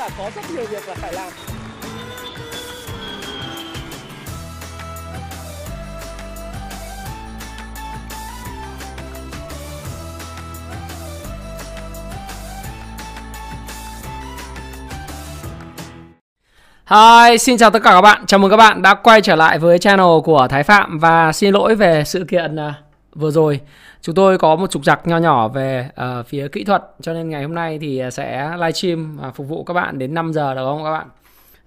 và có rất nhiều việc là phải làm Hi, xin chào tất cả các bạn. Chào mừng các bạn đã quay trở lại với channel của Thái Phạm và xin lỗi về sự kiện à, vừa rồi. Chúng tôi có một trục giặc nho nhỏ về uh, phía kỹ thuật cho nên ngày hôm nay thì ờ, sẽ livestream uh, phục vụ các bạn đến 5 giờ được không các bạn?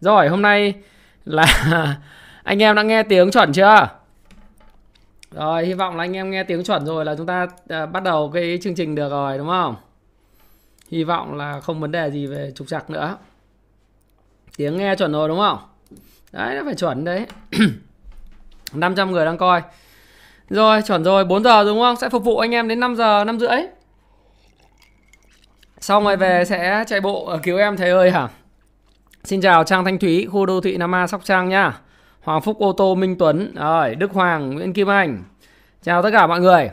Rồi, hôm nay là anh em đã nghe tiếng chuẩn chưa? Rồi, hy vọng là anh em nghe tiếng chuẩn rồi là chúng ta uh, bắt đầu cái chương trình được rồi đúng không? Hy vọng là không vấn đề gì về trục giặc nữa. Tiếng nghe chuẩn rồi đúng không? Đấy, nó phải chuẩn đấy 500 người đang coi rồi, chuẩn rồi, 4 giờ đúng không? Sẽ phục vụ anh em đến 5 giờ, 5 rưỡi Xong rồi về sẽ chạy bộ ở cứu em thầy ơi hả? Xin chào Trang Thanh Thúy, khu đô thị Nam A Sóc Trăng nha. Hoàng Phúc Ô tô Minh Tuấn Rồi, Đức Hoàng, Nguyễn Kim Anh Chào tất cả mọi người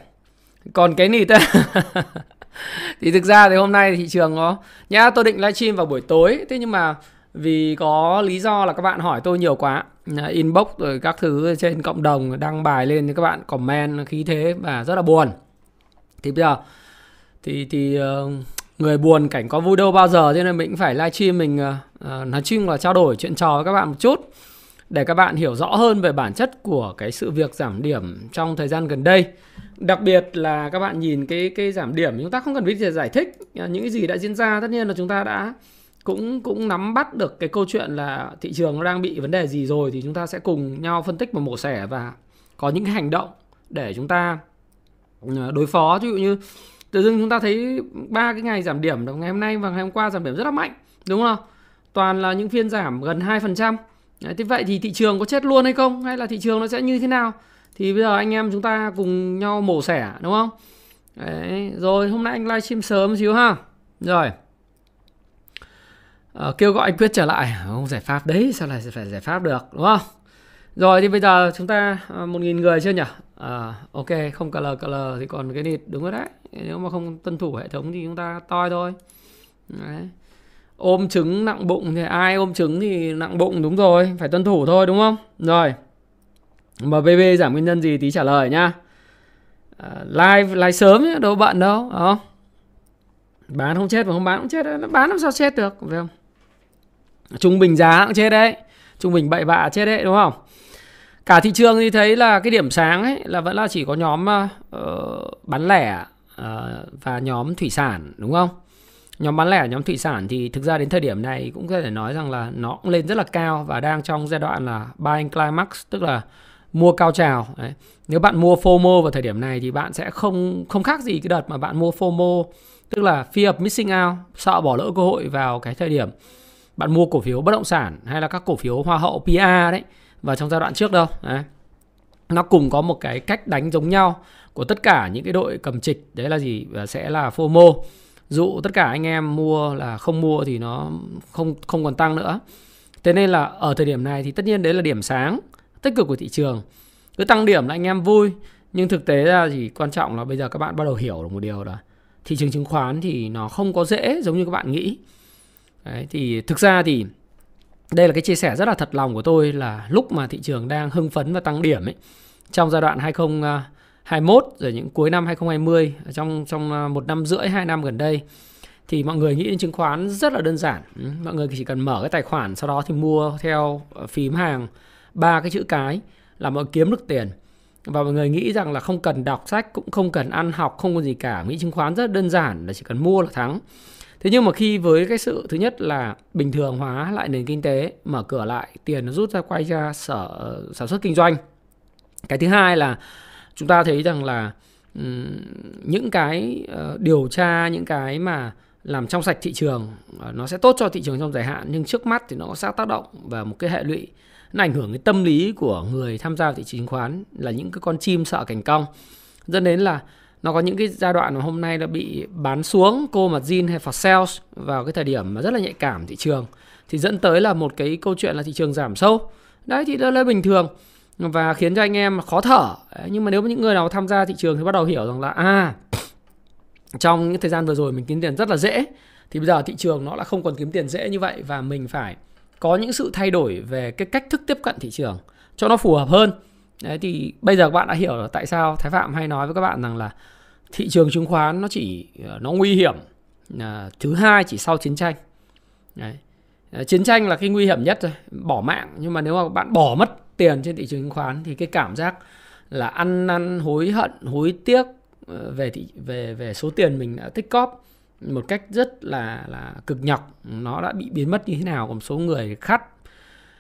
Còn cái nịt Thì thực ra thì hôm nay thị trường nó Nhá, tôi định livestream vào buổi tối Thế nhưng mà vì có lý do là các bạn hỏi tôi nhiều quá. Ờ, inbox rồi các thứ trên cộng đồng đăng bài lên thì các bạn comment khí thế và rất là buồn. Thì bây giờ, thì thì ờ, người buồn cảnh có vui đâu bao giờ, cho nên mình cũng phải livestream mình ờ, nói chung là trao đổi chuyện trò với các bạn một chút để các bạn hiểu rõ hơn về bản chất của cái sự việc giảm điểm trong thời gian gần đây. Đặc biệt là các bạn nhìn cái cái giảm điểm, chúng ta không cần biết giải thích những cái gì đã diễn ra. Tất nhiên là chúng ta đã cũng cũng nắm bắt được cái câu chuyện là thị trường nó đang bị vấn đề gì rồi thì chúng ta sẽ cùng nhau phân tích và mổ xẻ và có những cái hành động để chúng ta ờ, đối phó. Ví dụ như tự dưng chúng ta thấy ba cái ngày giảm điểm ngày hôm nay và ngày hôm qua giảm điểm rất là mạnh đúng không? Toàn là những phiên giảm gần 2% Đấy, thế vậy thì thị trường có chết luôn hay không? Hay là thị trường nó sẽ như thế nào? Thì bây giờ anh em chúng ta cùng nhau mổ xẻ đúng không? Đấy, rồi hôm nay anh livestream sớm một xíu ha. Rồi uh, kêu gọi anh quyết trở lại. Ờ, không giải pháp đấy sao lại phải giải pháp được đúng không? Rồi thì bây giờ chúng ta ờ, một nghìn người chưa nhỉ? À, ok không cờ cờ thì còn cái nịt đúng rồi đấy. Nếu mà không tuân thủ hệ thống thì chúng ta toi thôi. Đấy. ôm trứng nặng bụng thì ai ôm trứng thì nặng bụng đúng rồi phải tuân thủ thôi đúng không? Rồi MVB giảm nguyên nhân gì tí trả lời nhá. À, live live sớm nhá đâu bận đâu đó bán không chết mà không bán cũng chết nó bán làm sao chết được phải không? Trung bình giá cũng chết đấy. Trung bình bậy bạ chết đấy đúng không? Cả thị trường thì thấy là cái điểm sáng ấy là vẫn là chỉ có nhóm uh, bán lẻ uh, và nhóm thủy sản đúng không? Nhóm bán lẻ nhóm thủy sản thì thực ra đến thời điểm này cũng có thể nói rằng là nó cũng lên rất là cao và đang trong giai đoạn là buying climax tức là mua cao trào. Đấy. nếu bạn mua FOMO vào thời điểm này thì bạn sẽ không không khác gì cái đợt mà bạn mua FOMO tức là fear of missing out sợ bỏ lỡ cơ hội vào cái thời điểm bạn mua cổ phiếu bất động sản hay là các cổ phiếu hoa hậu PR đấy, vào trong giai đoạn trước đâu, đấy. nó cùng có một cái cách đánh giống nhau của tất cả những cái đội cầm trịch, đấy là gì? Sẽ là FOMO. Dụ tất cả anh em mua là không mua thì nó không không còn tăng nữa. Thế nên là ở thời điểm này thì tất nhiên đấy là điểm sáng tích cực của thị trường. Cứ tăng điểm là anh em vui, nhưng thực tế ra thì quan trọng là bây giờ các bạn bắt đầu hiểu được một điều là thị trường chứng khoán thì nó không có dễ giống như các bạn nghĩ. Đấy, thì thực ra thì đây là cái chia sẻ rất là thật lòng của tôi là lúc mà thị trường đang hưng phấn và tăng điểm ấy trong giai đoạn 2021 rồi những cuối năm 2020 trong trong à, một năm rưỡi hai năm gần đây thì mọi người nghĩ đến chứng khoán rất là đơn giản. Ừ, mọi người chỉ cần mở cái tài khoản sau đó thì mua theo ờ, phím hàng ba cái chữ cái là mọi kiếm được tiền. Và mọi người nghĩ rằng là không cần đọc sách cũng không cần ăn học không có gì cả. Nghĩ chứng khoán rất đơn giản là chỉ cần mua là thắng thế nhưng mà khi với cái sự, thứ nhất là bình thường hóa lại nền kinh tế, mở cửa lại, tiền nó rút ra, quay ra sở, sản xuất kinh doanh. Cái thứ hai là chúng ta thấy rằng là những cái ờ, điều tra, những cái mà làm trong sạch thị trường ờ, nó sẽ tốt cho thị trường trong dài hạn, nhưng trước mắt thì nó sẽ tác động và một cái hệ lụy, nó ảnh hưởng đến tâm lý của người tham gia thị trường chứng khoán là những cái con chim sợ cảnh cong. Dẫn đến là nó có những cái giai đoạn mà hôm nay đã bị bán xuống cô mà zin hay for sales vào cái thời điểm mà rất là nhạy cảm thị trường thì dẫn tới là một cái câu chuyện là thị trường giảm sâu. Đấy thì đó là bình thường. Và khiến cho anh em khó thở. Đấy, nhưng mà nếu những người nào tham gia thị trường thì bắt đầu hiểu rằng là à trong những thời gian vừa rồi mình kiếm tiền rất là dễ thì bây giờ thị trường nó là không còn kiếm tiền dễ như vậy. Và mình phải có những sự thay đổi về cái cách thức tiếp cận thị trường cho nó phù hợp hơn đấy thì bây giờ các bạn đã hiểu là tại sao thái phạm hay nói với các bạn rằng là thị trường chứng khoán nó chỉ ờ, nó nguy hiểm à, thứ hai chỉ sau chiến tranh đấy. Ờ, chiến tranh là cái nguy hiểm nhất rồi bỏ mạng nhưng mà nếu mà bạn bỏ mất tiền trên thị trường chứng khoán thì cái cảm giác là ăn năn hối hận hối tiếc ờ, về thị về về số tiền mình đã tích cóp một cách rất là là cực nhọc nó đã bị biến mất như thế nào còn số người khát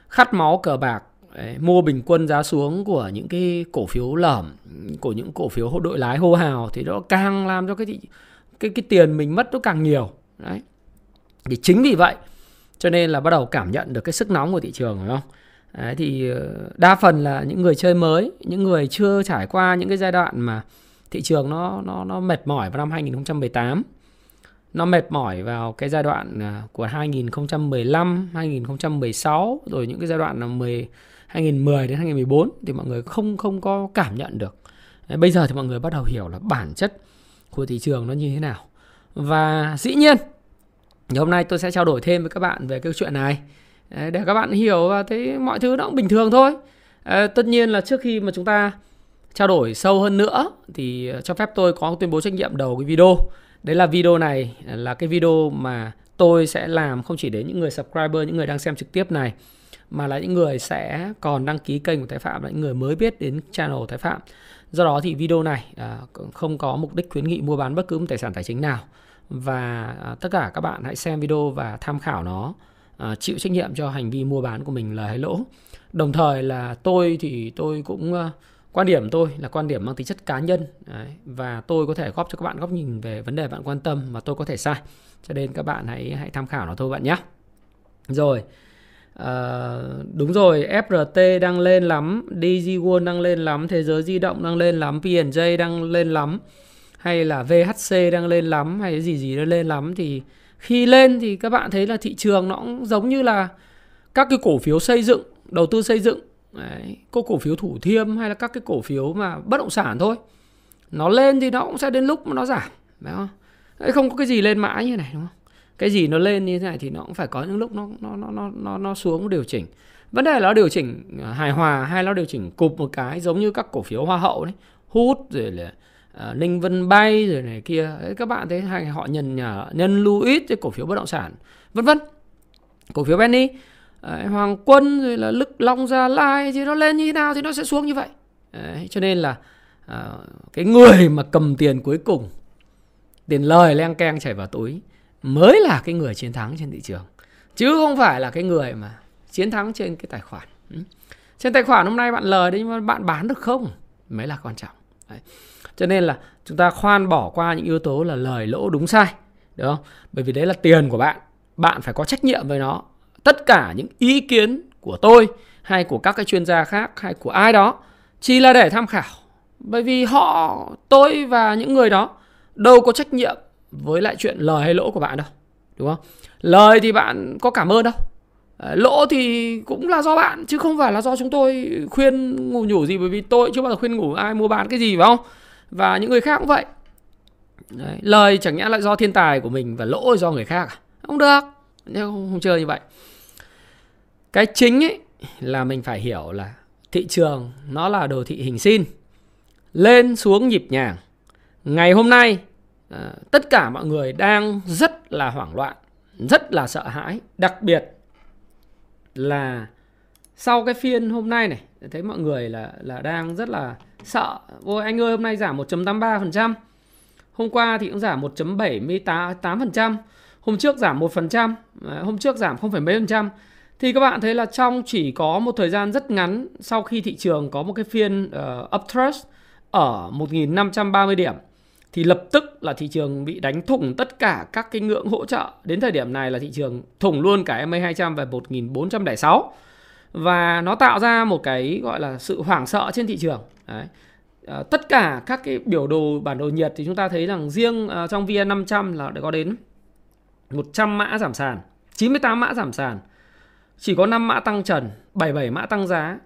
khát máu cờ bạc Đấy, mua bình quân giá xuống của những cái cổ phiếu lởm của những cổ phiếu đội lái hô hào thì nó càng làm cho cái thị, cái cái tiền mình mất nó càng nhiều. Đấy. Thì chính vì vậy cho nên là bắt đầu cảm nhận được cái sức nóng của thị trường phải không? Đấy, thì ờ, đa phần là những người chơi mới những người chưa trải qua những cái giai đoạn mà thị trường nó nó nó mệt mỏi vào năm 2018 nó mệt mỏi vào cái giai đoạn à, của 2015, 2016 rồi những cái giai đoạn là 10 2010 đến 2014 thì mọi người không không có cảm nhận được. Bây giờ thì mọi người bắt đầu hiểu là bản chất của thị trường nó như thế nào. Và dĩ nhiên thì hôm nay tôi sẽ trao đổi thêm với các bạn về cái chuyện này để các bạn hiểu và thấy mọi thứ nó cũng bình thường thôi. À, tất nhiên là trước khi mà chúng ta trao đổi sâu hơn nữa thì ờ, cho phép tôi có tuyên bố trách nhiệm đầu cái video. Đấy là video này là cái video mà tôi sẽ làm không chỉ đến những người subscriber, những người đang xem trực tiếp này mà là những người sẽ còn đăng ký kênh của Thái Phạm là những người mới biết đến channel Thái Phạm. Do đó thì video này à, không có mục đích khuyến nghị mua bán bất cứ một tài sản tài chính nào và à, tất cả các bạn hãy xem video và tham khảo nó à, chịu trách nhiệm cho hành vi mua bán của mình lời hay lỗ. Đồng thời là tôi thì tôi cũng quan điểm tôi là quan điểm mang tính chất cá nhân Đấy, và tôi có thể góp cho các bạn góc nhìn về vấn đề bạn quan tâm mà tôi có thể sai cho nên các bạn hãy hãy tham khảo nó thôi bạn nhé rồi À, đúng rồi, FRT đang lên lắm, DigiWorld đang lên lắm, Thế giới di động đang lên lắm, P&J đang lên lắm, hay là VHC đang lên lắm, hay gì gì đó lên lắm thì khi lên thì các bạn thấy là thị trường nó cũng giống như là các cái cổ phiếu xây dựng, đầu tư xây dựng, Đấy, có cổ phiếu thủ thiêm hay là các cái cổ phiếu mà bất động sản thôi. Nó lên thì nó cũng sẽ đến lúc mà nó giảm, phải không? Đấy, không có cái gì lên mãi như này đúng không? Cái gì nó lên như thế này thì nó cũng phải có những lúc nó nó nó nó nó nó xuống điều chỉnh. Vấn đề là nó điều chỉnh à, hài hòa hay nó điều chỉnh cụp một cái giống như các cổ phiếu hoa hậu đấy. Hút rồi là à, uh, ninh vân bay rồi này kia. Đấy, các bạn thấy hay họ nhân nhà nhân Louis cái cổ phiếu bất động sản vân vân. Cổ phiếu Benny đấy, Hoàng Quân rồi là Lức Long Gia Lai thì nó lên như thế nào thì nó sẽ xuống như vậy. Đấy, cho nên là uh, cái người mà cầm tiền cuối cùng tiền lời len keng chảy vào túi mới là cái người chiến thắng trên thị trường, chứ không phải là cái người mà chiến thắng trên cái tài khoản. Ừ. Trên tài khoản hôm nay bạn lời đấy nhưng mà bạn bán được không? Mới là quan trọng. Đấy. cho nên là chúng ta khoan bỏ qua những yếu tố là lời lỗ đúng sai, được không? Bởi vì đấy là tiền của bạn. Bạn phải có trách nhiệm với nó. Tất cả những ý kiến của tôi hay của các cái chuyên gia khác hay của ai đó chỉ là để tham khảo. Bởi vì họ, tôi và những người đó đâu có trách nhiệm với lại chuyện lời hay lỗ của bạn đâu đúng không? Lời thì bạn có cảm ơn đâu. Lỗ thì cũng là do bạn chứ không phải là do chúng tôi khuyên ngủ nhủ gì bởi vì tôi chưa bao giờ khuyên ngủ ai mua bán cái gì phải không? Và những người khác cũng vậy. Đấy, lời chẳng nhẽ lại do thiên tài của mình và lỗ do người khác à? không được nếu không, không chơi như vậy. Cái chính ấy là mình phải hiểu là thị trường nó là đồ thị hình sin lên xuống nhịp nhàng. Ngày hôm nay à, tất cả mọi người đang rất là hoảng loạn rất là sợ hãi. Đặc biệt là sau cái phiên hôm nay này thấy mọi người là là đang rất là sợ. Ôi anh ơi hôm nay giảm 1.83% hôm qua thì cũng giảm 1.78% hôm trước giảm 1% hôm trước giảm không phải mấy phần trăm. Thì các bạn thấy là trong chỉ có một thời gian rất ngắn sau khi thị trường có một cái phiên ờ, uh, uptrust ở 1.530 điểm thì lập tức là thị trường bị đánh thủng tất cả các cái ngưỡng hỗ trợ. Đến thời điểm này là thị trường thủng luôn cả MA200 về 1406 và nó tạo ra một cái gọi là sự hoảng sợ trên thị trường. Đấy. À, tất cả các cái biểu đồ bản đồ nhiệt thì chúng ta thấy rằng riêng à, trong VN500 là đã có đến 100 mã giảm sàn, 98 mã giảm sàn. Chỉ có 5 mã tăng trần, 77 mã tăng giá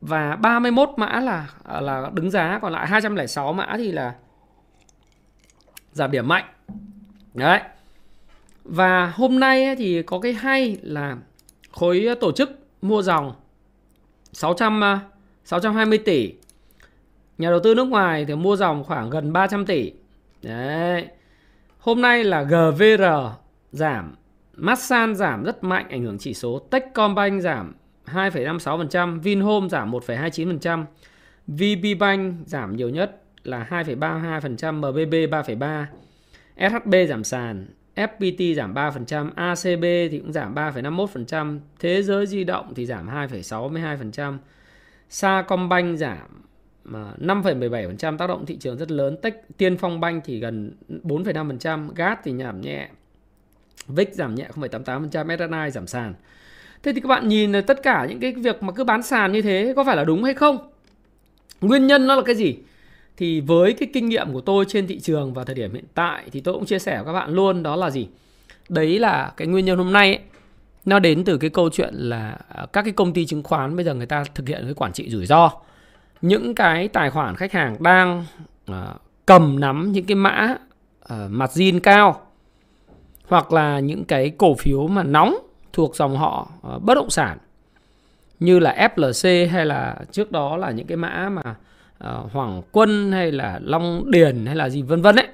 và 31 mã là à, là đứng giá còn lại 206 mã thì là giảm điểm mạnh. Đấy. Và hôm nay thì có cái hay là khối tổ chức mua dòng 600 620 à, tỷ. Nhà đầu tư nước ngoài thì mua dòng khoảng gần 300 tỷ. Đấy. Hôm nay là GVR giảm Masan giảm rất mạnh ảnh hưởng chỉ số Techcombank giảm 2,56%, Vinhome giảm 1,29%, VPBank giảm nhiều nhất là 2,32%, MBB 3,3%, SHB giảm sàn, FPT giảm 3%, ACB thì cũng giảm 3,51%, Thế giới di động thì giảm 2,62%, Sacombank giảm à, 5,17% tác động thị trường rất lớn, Tech Tiên Phong Bank thì gần 4,5%, GAT thì giảm nhẹ, VIX giảm nhẹ 0,88%, SNI giảm sàn. Thế thì các bạn nhìn tất cả những cái việc mà cứ bán sàn như thế có phải là đúng hay không? Nguyên nhân nó là cái gì? Thì với cái kinh nghiệm của tôi trên thị trường vào thời điểm hiện tại thì tôi cũng chia sẻ với các bạn luôn đó là gì? Đấy là cái nguyên nhân hôm nay ấy, nó đến từ cái câu chuyện là à, các cái công ty chứng khoán bây giờ người ta thực hiện cái quản trị rủi ro. Những cái tài khoản khách hàng đang uh, cầm nắm những cái mã uh, margin cao hoặc là những cái cổ phiếu mà nóng thuộc dòng họ uh, bất động sản như là FLC hay là trước đó là những cái mã mà uh, Hoàng Quân hay là Long Điền hay là gì vân vân ấy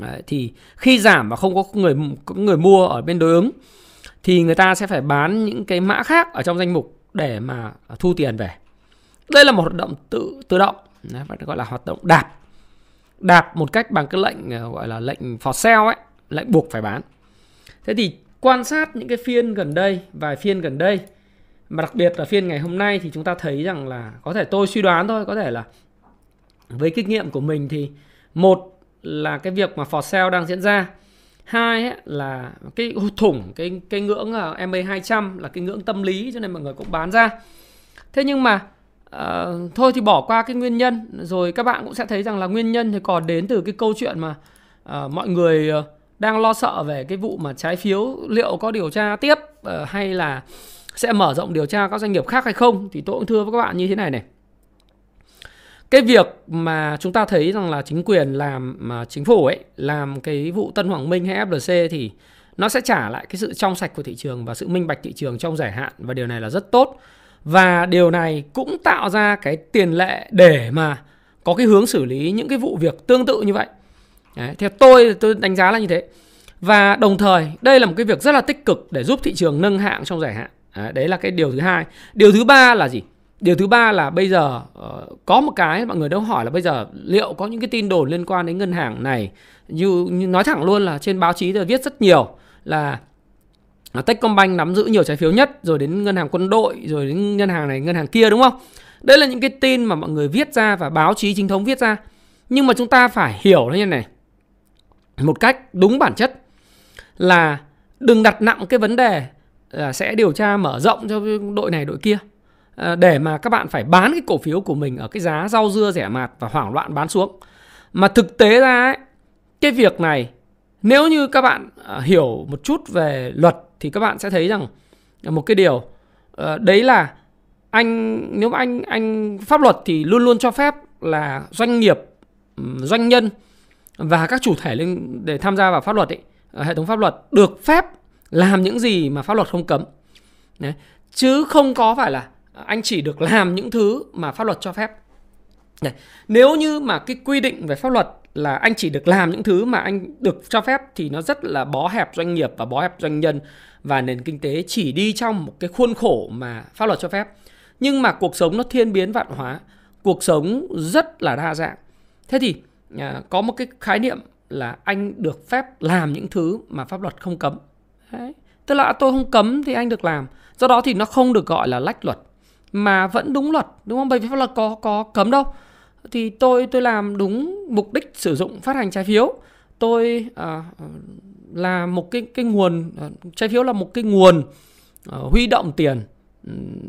Đấy, thì khi giảm và không có người có người mua ở bên đối ứng thì người ta sẽ phải bán những cái mã khác ở trong danh mục để mà thu tiền về. Đây là một hoạt động tự tự động, Đấy, phải gọi là hoạt động đạp. Đạp một cách bằng cái lệnh ờ, gọi là lệnh for sale ấy, lệnh buộc phải bán. Thế thì quan sát những cái phiên gần đây, vài phiên gần đây mà đặc biệt là phiên ngày hôm nay thì chúng ta thấy rằng là có thể tôi suy đoán thôi, có thể là với kinh nghiệm của mình thì một là cái việc mà for sale đang diễn ra. Hai ấy, là cái thủng cái cái ngưỡng ờ, MA 200 là cái ngưỡng tâm lý cho nên mọi người cũng bán ra. Thế nhưng mà uh, thôi thì bỏ qua cái nguyên nhân rồi các bạn cũng sẽ thấy rằng là nguyên nhân thì còn đến từ cái câu chuyện mà uh, mọi người uh, đang lo sợ về cái vụ mà trái phiếu liệu có điều tra tiếp uh, hay là sẽ mở rộng điều tra các doanh nghiệp khác hay không thì tôi cũng thưa với các bạn như thế này này. Cái việc mà chúng ta thấy rằng là chính quyền làm mà chính phủ ấy làm cái vụ Tân Hoàng Minh hay FLC thì nó sẽ trả lại cái sự trong sạch của thị trường và sự minh bạch thị trường trong dài hạn và điều này là rất tốt. Và điều này cũng tạo ra cái tiền lệ để mà có cái hướng xử lý những cái vụ việc tương tự như vậy. Đấy, theo tôi tôi đánh giá là như thế. Và đồng thời đây là một cái việc rất là tích cực để giúp thị trường nâng hạng trong dài hạn đấy, đấy là cái điều thứ hai. Điều thứ ba là gì? Điều thứ ba là bây giờ uh, có một cái mọi người đang hỏi là bây giờ liệu có những cái tin đồn liên quan đến ngân hàng này? Như, như nói thẳng luôn là trên báo chí rồi viết rất nhiều là Techcombank nắm giữ nhiều trái phiếu nhất rồi đến ngân hàng quân đội rồi đến ngân hàng này ngân hàng kia đúng không? Đây là những cái tin mà mọi người viết ra và báo chí chính thống viết ra. Nhưng mà chúng ta phải hiểu như này. Một cách đúng bản chất là đừng đặt nặng cái vấn đề là sẽ điều tra mở rộng cho đội này đội kia. À, để mà các bạn phải bán cái cổ phiếu của mình ở cái giá rau dưa rẻ mạt và hoảng loạn bán xuống. Mà thực tế ra ấy, cái việc này nếu như các bạn à, hiểu một chút về luật thì các bạn sẽ thấy rằng một cái điều à, đấy là anh nếu mà anh anh pháp luật thì luôn luôn cho phép là doanh nghiệp doanh nhân và các chủ thể lên để tham gia vào pháp luật ấy, hệ thống pháp luật được phép làm những gì mà pháp luật không cấm. Đấy. Chứ không có phải là anh chỉ được làm những thứ mà pháp luật cho phép. Đấy. Nếu như mà cái quy định về pháp luật là anh chỉ được làm những thứ mà anh được cho phép thì nó rất là bó hẹp doanh nghiệp và bó hẹp doanh nhân và nền kinh tế chỉ đi trong một cái khuôn khổ mà pháp luật cho phép. Nhưng mà cuộc sống nó thiên biến vạn hóa, cuộc sống rất là đa dạng. Thế thì à, có một cái khái niệm là anh được phép làm những thứ mà pháp luật không cấm. Đấy. Tức là tôi không cấm thì anh được làm. Do đó thì nó không được gọi là lách luật mà vẫn đúng luật, đúng không? Bởi vì pháp luật có có cấm đâu. Thì tôi tôi làm đúng mục đích sử dụng phát hành trái phiếu. Tôi à, là một cái cái nguồn à, trái phiếu là một cái nguồn à, huy động tiền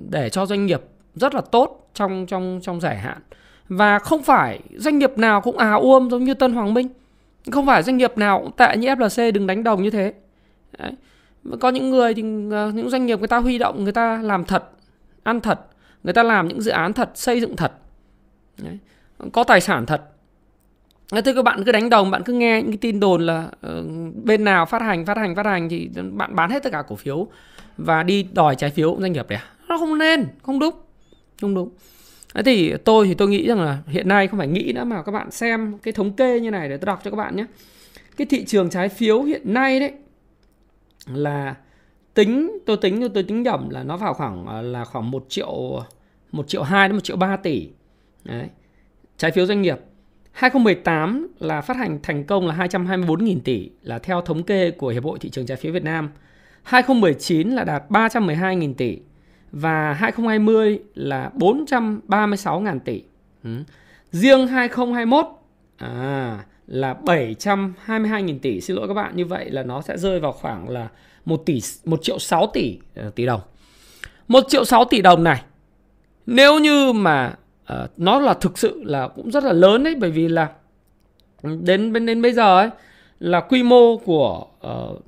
để cho doanh nghiệp rất là tốt trong trong trong dài hạn và không phải doanh nghiệp nào cũng à uôm giống như Tân Hoàng Minh không phải doanh nghiệp nào cũng tệ như FLC đừng đánh đồng như thế Đấy. có những người thì ờ, những doanh nghiệp người ta huy động người ta làm thật ăn thật người ta làm những dự án thật xây dựng thật Đấy. có tài sản thật Thế các bạn cứ đánh đồng, bạn cứ nghe những cái tin đồn là uh, bên nào phát hành, phát hành, phát hành thì bạn bán hết tất cả cổ phiếu và đi đòi trái phiếu doanh nghiệp đấy. À? Nó không nên, không đúng, không đúng. Thế thì tôi thì tôi nghĩ rằng là hiện nay không phải nghĩ nữa mà các bạn xem cái thống kê như này để tôi đọc cho các bạn nhé. Cái thị trường trái phiếu hiện nay đấy là tính tôi tính tôi tính nhầm là nó vào khoảng ờ, là khoảng 1 triệu 1 triệu 2 đến 1 triệu 3 tỷ. Đấy. Trái phiếu doanh nghiệp 2018 là phát hành thành công là 224.000 tỷ là theo thống kê của Hiệp hội Thị trường Trái phiếu Việt Nam. 2019 là đạt 312.000 tỷ và 2020 là 436.000 tỷ. Ừ. Riêng 2021 à, là 722.000 tỷ. Xin lỗi các bạn, như vậy là nó sẽ rơi vào khoảng là 1 tỷ 1 triệu 6 tỷ uh, tỷ đồng. 1 triệu 6 tỷ đồng này nếu như mà uh, nó là thực sự là cũng rất là lớn đấy bởi vì là đến đến đến bây giờ ấy là quy mô của uh,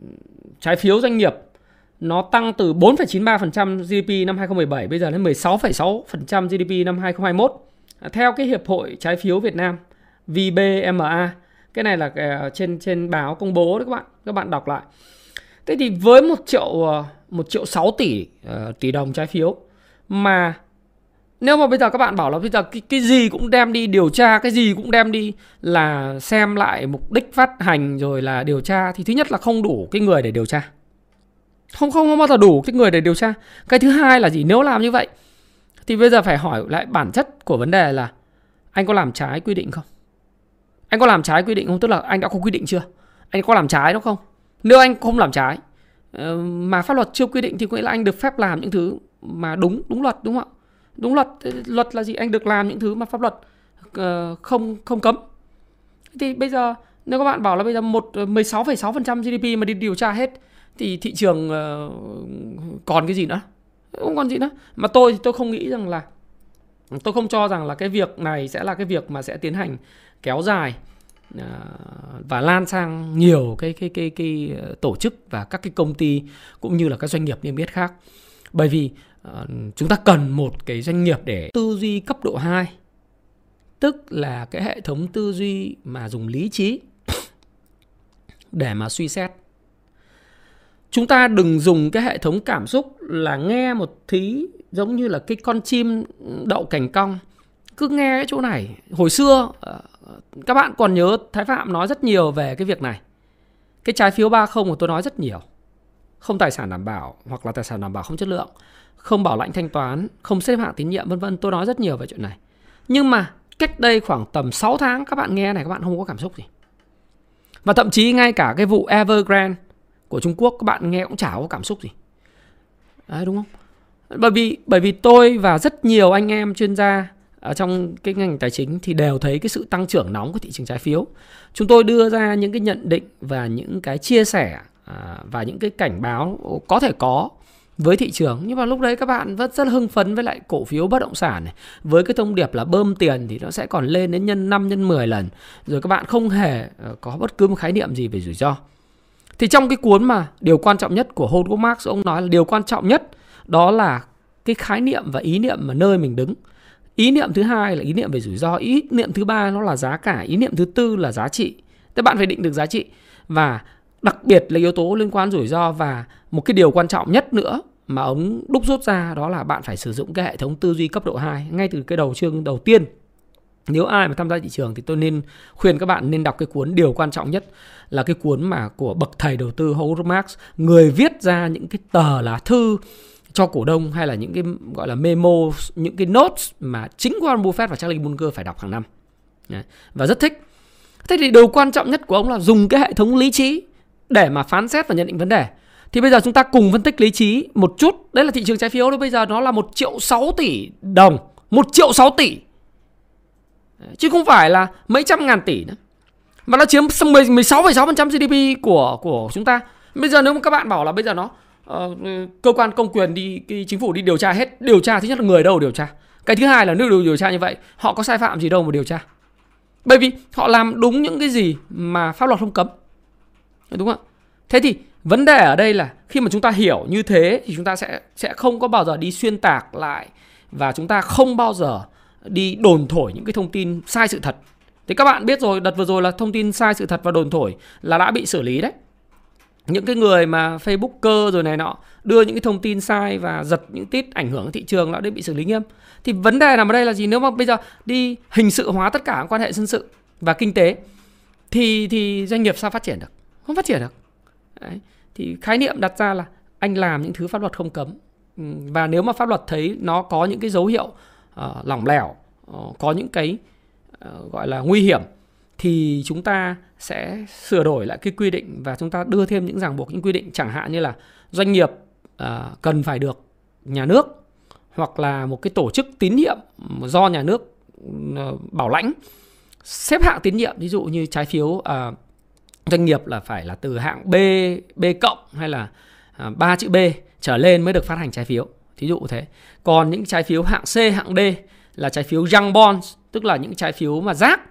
trái phiếu doanh nghiệp nó tăng từ 4,93% GDP năm 2017 bây giờ lên 16,6% GDP năm 2021. Theo cái hiệp hội trái phiếu Việt Nam VBMA, cái này là ờ, trên trên báo công bố đấy các bạn, các bạn đọc lại. Thế thì với một triệu ờ, một triệu sáu tỷ uh, tỷ đồng trái phiếu mà nếu mà bây giờ các bạn bảo là bây giờ cái, cái gì cũng đem đi điều tra cái gì cũng đem đi là xem lại mục đích phát hành rồi là điều tra thì thứ nhất là không đủ cái người để điều tra. Không không không bao giờ đủ cái người để điều tra. Cái thứ hai là gì? Nếu làm như vậy thì bây giờ phải hỏi lại bản chất của vấn đề là anh có làm trái quy định không? Anh có làm trái quy định không? Tức là anh đã có quy định chưa? Anh có làm trái nó không? Nếu anh không làm trái ờ, mà pháp luật chưa quy định thì có nghĩa là anh được phép làm những thứ mà đúng đúng luật đúng không ạ? Đúng luật ờ, luật là gì? Anh được làm những thứ mà pháp luật ờ, không không cấm. Thì bây giờ nếu các bạn bảo là bây giờ một 16,6% GDP mà đi điều tra hết thì thị trường còn cái gì nữa? Không còn gì nữa. Mà tôi thì tôi không nghĩ rằng là tôi không cho rằng là cái việc này sẽ là cái việc mà sẽ tiến hành kéo dài à, và lan sang nhiều cái cái cái cái ờ, tổ chức và các cái công ty cũng như là các doanh nghiệp niêm yết khác. Bởi vì ờ, chúng ta cần một cái doanh nghiệp để tư duy cấp độ 2 tức là cái hệ thống tư duy mà dùng lý trí để mà suy xét. Chúng ta đừng dùng cái hệ thống cảm xúc là nghe một thí giống như là cái con chim đậu cành cong. Cứ nghe cái chỗ này. Hồi xưa ờ, Ờ, các bạn còn nhớ thái phạm nói rất nhiều về cái việc này cái trái phiếu 30 của tôi nói rất nhiều không tài sản đảm bảo hoặc là tài sản đảm bảo không chất lượng không bảo lãnh thanh toán, không xếp hạng tín nhiệm vân vân. Tôi nói rất nhiều về chuyện này. Nhưng mà cách đây khoảng tầm 6 tháng các bạn nghe này các bạn không có cảm xúc gì. Và thậm chí ngay cả cái vụ Evergrande của Trung Quốc các bạn nghe cũng chả có cảm xúc gì. Đấy đúng không? Bởi vì bởi vì tôi và rất nhiều anh em chuyên gia ở trong cái ngành tài chính thì đều thấy cái sự tăng trưởng nóng của thị trường trái phiếu. Chúng tôi đưa ra những cái nhận định và những cái chia sẻ à, và những cái cảnh báo có thể có với thị trường. Nhưng mà lúc đấy các bạn vẫn rất hưng phấn với lại cổ phiếu bất động sản này. Với cái thông điệp là bơm tiền thì nó sẽ còn lên đến nhân 5 nhân 10 lần. Rồi các bạn không hề ờ, có bất cứ một khái niệm gì về rủi ro. Thì trong cái cuốn mà điều quan trọng nhất của Howard Marx, ông nói là điều quan trọng nhất đó là cái khái niệm và ý niệm mà nơi mình đứng ý niệm thứ hai là ý niệm về rủi ro. Ý niệm thứ ba nó là giá cả ý niệm thứ tư là giá trị. Thế bạn phải định được giá trị. Và đặc biệt là yếu tố liên quan rủi ro và một cái điều quan trọng nhất nữa mà ống đúc rút ra đó là bạn phải sử dụng cái hệ thống tư duy cấp độ 2 ngay từ cái đầu chương đầu tiên. Nếu ai mà tham gia thị trường thì tôi nên khuyên các bạn nên đọc cái cuốn điều quan trọng nhất là cái cuốn mà của bậc thầy đầu tư Howard Marks, người viết ra những cái tờ lá thư cho cổ đông hay là những cái gọi là memo, những cái notes mà chính Warren Buffett và Charlie Munger phải đọc hàng năm. Và rất thích. Thế thì điều quan trọng nhất của ông là dùng cái hệ thống lý trí để mà phán xét và nhận định vấn đề. Thì bây giờ chúng ta cùng phân tích lý trí một chút. Đấy là thị trường trái phiếu đó bây giờ nó là một triệu 6 tỷ đồng. một triệu 6 tỷ. Chứ không phải là mấy trăm ngàn tỷ nữa. Mà nó chiếm 16,6% GDP của của chúng ta. Bây giờ nếu mà các bạn bảo là bây giờ nó uh, cơ quan công quyền đi cái chính phủ đi điều tra hết, điều tra thứ nhất là người đâu điều tra. Cái thứ hai là nếu điều tra như vậy, họ có sai phạm gì đâu mà điều tra. Bởi vì họ làm đúng những cái gì mà pháp luật không cấm. Đúng không ạ? Thế thì vấn đề ở đây là khi mà chúng ta hiểu như thế thì chúng ta sẽ sẽ không có bao giờ đi xuyên tạc lại và chúng ta không bao giờ đi đồn thổi những cái thông tin sai sự thật thì các bạn biết rồi đợt vừa rồi là thông tin sai sự thật và đồn thổi là đã bị xử lý đấy những cái người mà Facebooker rồi này nọ đưa những cái thông tin sai và giật những tít ảnh hưởng thị trường đã bị xử lý nghiêm. Thì vấn đề nằm ở đây là gì? Nếu mà bây giờ đi hình sự hóa tất cả quan hệ dân sự và kinh tế thì thì doanh nghiệp sao phát triển được? Không phát triển được. Đấy. thì khái niệm đặt ra là anh làm những thứ pháp luật không cấm. Ừ, và nếu mà pháp luật thấy nó có những cái dấu hiệu uh, lỏng lẻo uh, có những cái uh, gọi là nguy hiểm thì chúng ta sẽ sửa đổi lại cái quy định và chúng ta đưa thêm những ràng buộc những quy định chẳng hạn như là doanh nghiệp uh, cần phải được nhà nước hoặc là một cái tổ chức tín nhiệm do nhà nước à, bảo lãnh xếp hạng tín nhiệm. Ví dụ như trái phiếu uh, doanh nghiệp là phải là từ hạng B B cộng hay là ba uh, chữ B trở lên mới được phát hành trái phiếu. Thí dụ thế. Còn những trái phiếu hạng C hạng D là trái phiếu junk bonds tức là những trái phiếu mà rác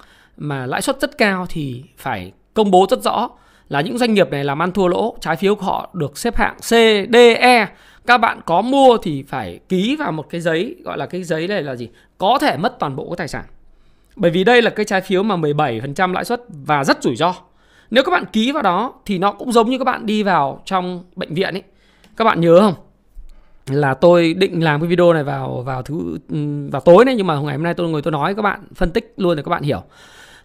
mà lãi suất rất cao thì phải công bố rất rõ là những doanh nghiệp này làm ăn thua lỗ, trái phiếu của họ được xếp hạng C, D, E. Các bạn có mua thì phải ký vào một cái giấy gọi là cái giấy này là gì? Có thể mất toàn bộ cái tài sản. Bởi vì đây là cái trái phiếu mà 17% lãi suất và rất rủi ro. Nếu các bạn ký vào đó thì nó cũng giống như các bạn đi vào trong bệnh viện ấy. Các bạn nhớ không? là tôi định làm cái video này vào vào thứ vào tối này nhưng mà ngày hôm nay tôi ngồi tôi nói các bạn phân tích luôn để các bạn hiểu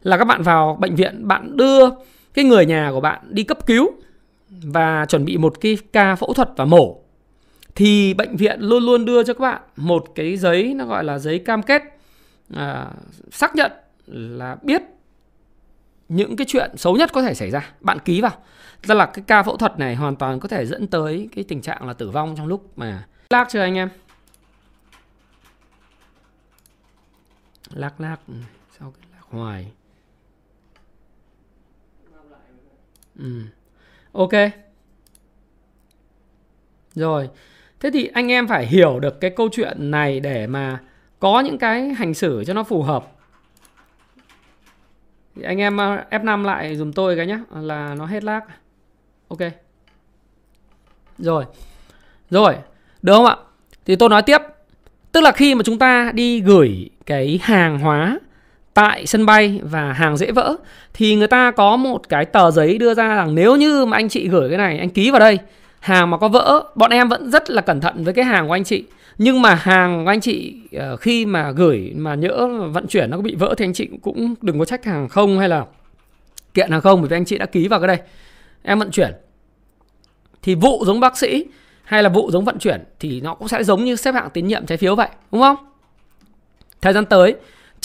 là các bạn vào bệnh viện bạn đưa cái người nhà của bạn đi cấp cứu và chuẩn bị một cái ca phẫu thuật và mổ. Thì bệnh viện luôn luôn đưa cho các bạn một cái giấy nó gọi là giấy cam kết à, xác nhận là biết những cái chuyện xấu nhất có thể xảy ra. Bạn ký vào. Ra là cái ca phẫu thuật này hoàn toàn có thể dẫn tới cái tình trạng là tử vong trong lúc mà lag chưa anh em? Lag lag sao cái lag hoài. Ừ. Ok. Rồi. Thế thì anh em phải hiểu được cái câu chuyện này để mà có những cái hành xử cho nó phù hợp. Thì anh em ờ, F5 lại dùm tôi cái nhé là nó hết lag. Ok. Rồi. Rồi, được không ạ? Thì tôi nói tiếp. Tức là khi mà chúng ta đi gửi cái hàng hóa tại sân bay và hàng dễ vỡ, thì người ta có một cái tờ giấy đưa ra rằng nếu như mà anh chị gửi cái này, anh ký vào đây, hàng mà có vỡ, bọn em vẫn rất là cẩn thận với cái hàng của anh chị. Nhưng mà hàng của anh chị ờ, khi mà gửi mà nhỡ vận chuyển nó có bị vỡ thì anh chị cũng đừng có trách hàng không hay là kiện hàng không, bởi vì anh chị đã ký vào cái đây. Em vận chuyển. Thì vụ giống bác sĩ hay là vụ giống vận chuyển thì nó cũng sẽ giống như xếp hạng tín nhiệm trái phiếu vậy, đúng không? Thời gian tới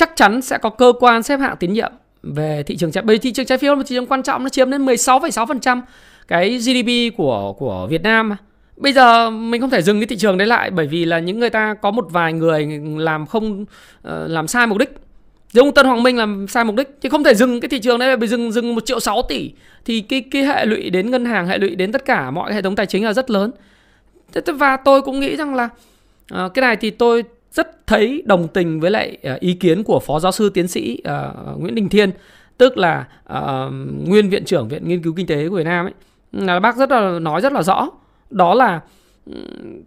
chắc chắn sẽ có cơ quan xếp hạng tín nhiệm về thị trường trái bởi thị trường trái phiếu là một thị trường quan trọng nó chiếm đến 16,6% cái GDP của của Việt Nam Bây giờ mình không thể dừng cái thị trường đấy lại bởi vì là những người ta có một vài người làm không ờ, làm sai mục đích. Giống Tân Hoàng Minh làm sai mục đích thì không thể dừng cái thị trường đấy bởi dừng dừng 1 triệu 6 tỷ thì cái cái hệ lụy đến ngân hàng, hệ lụy đến tất cả mọi hệ thống tài chính là rất lớn. Và tôi cũng nghĩ rằng là ờ, cái này thì tôi rất thấy đồng tình với lại ờ, ý kiến của phó giáo sư tiến sĩ uh, Nguyễn Đình Thiên tức là uh, nguyên viện trưởng viện nghiên cứu kinh tế của Việt Nam ấy. Là bác rất là nói rất là rõ. Đó là ừ,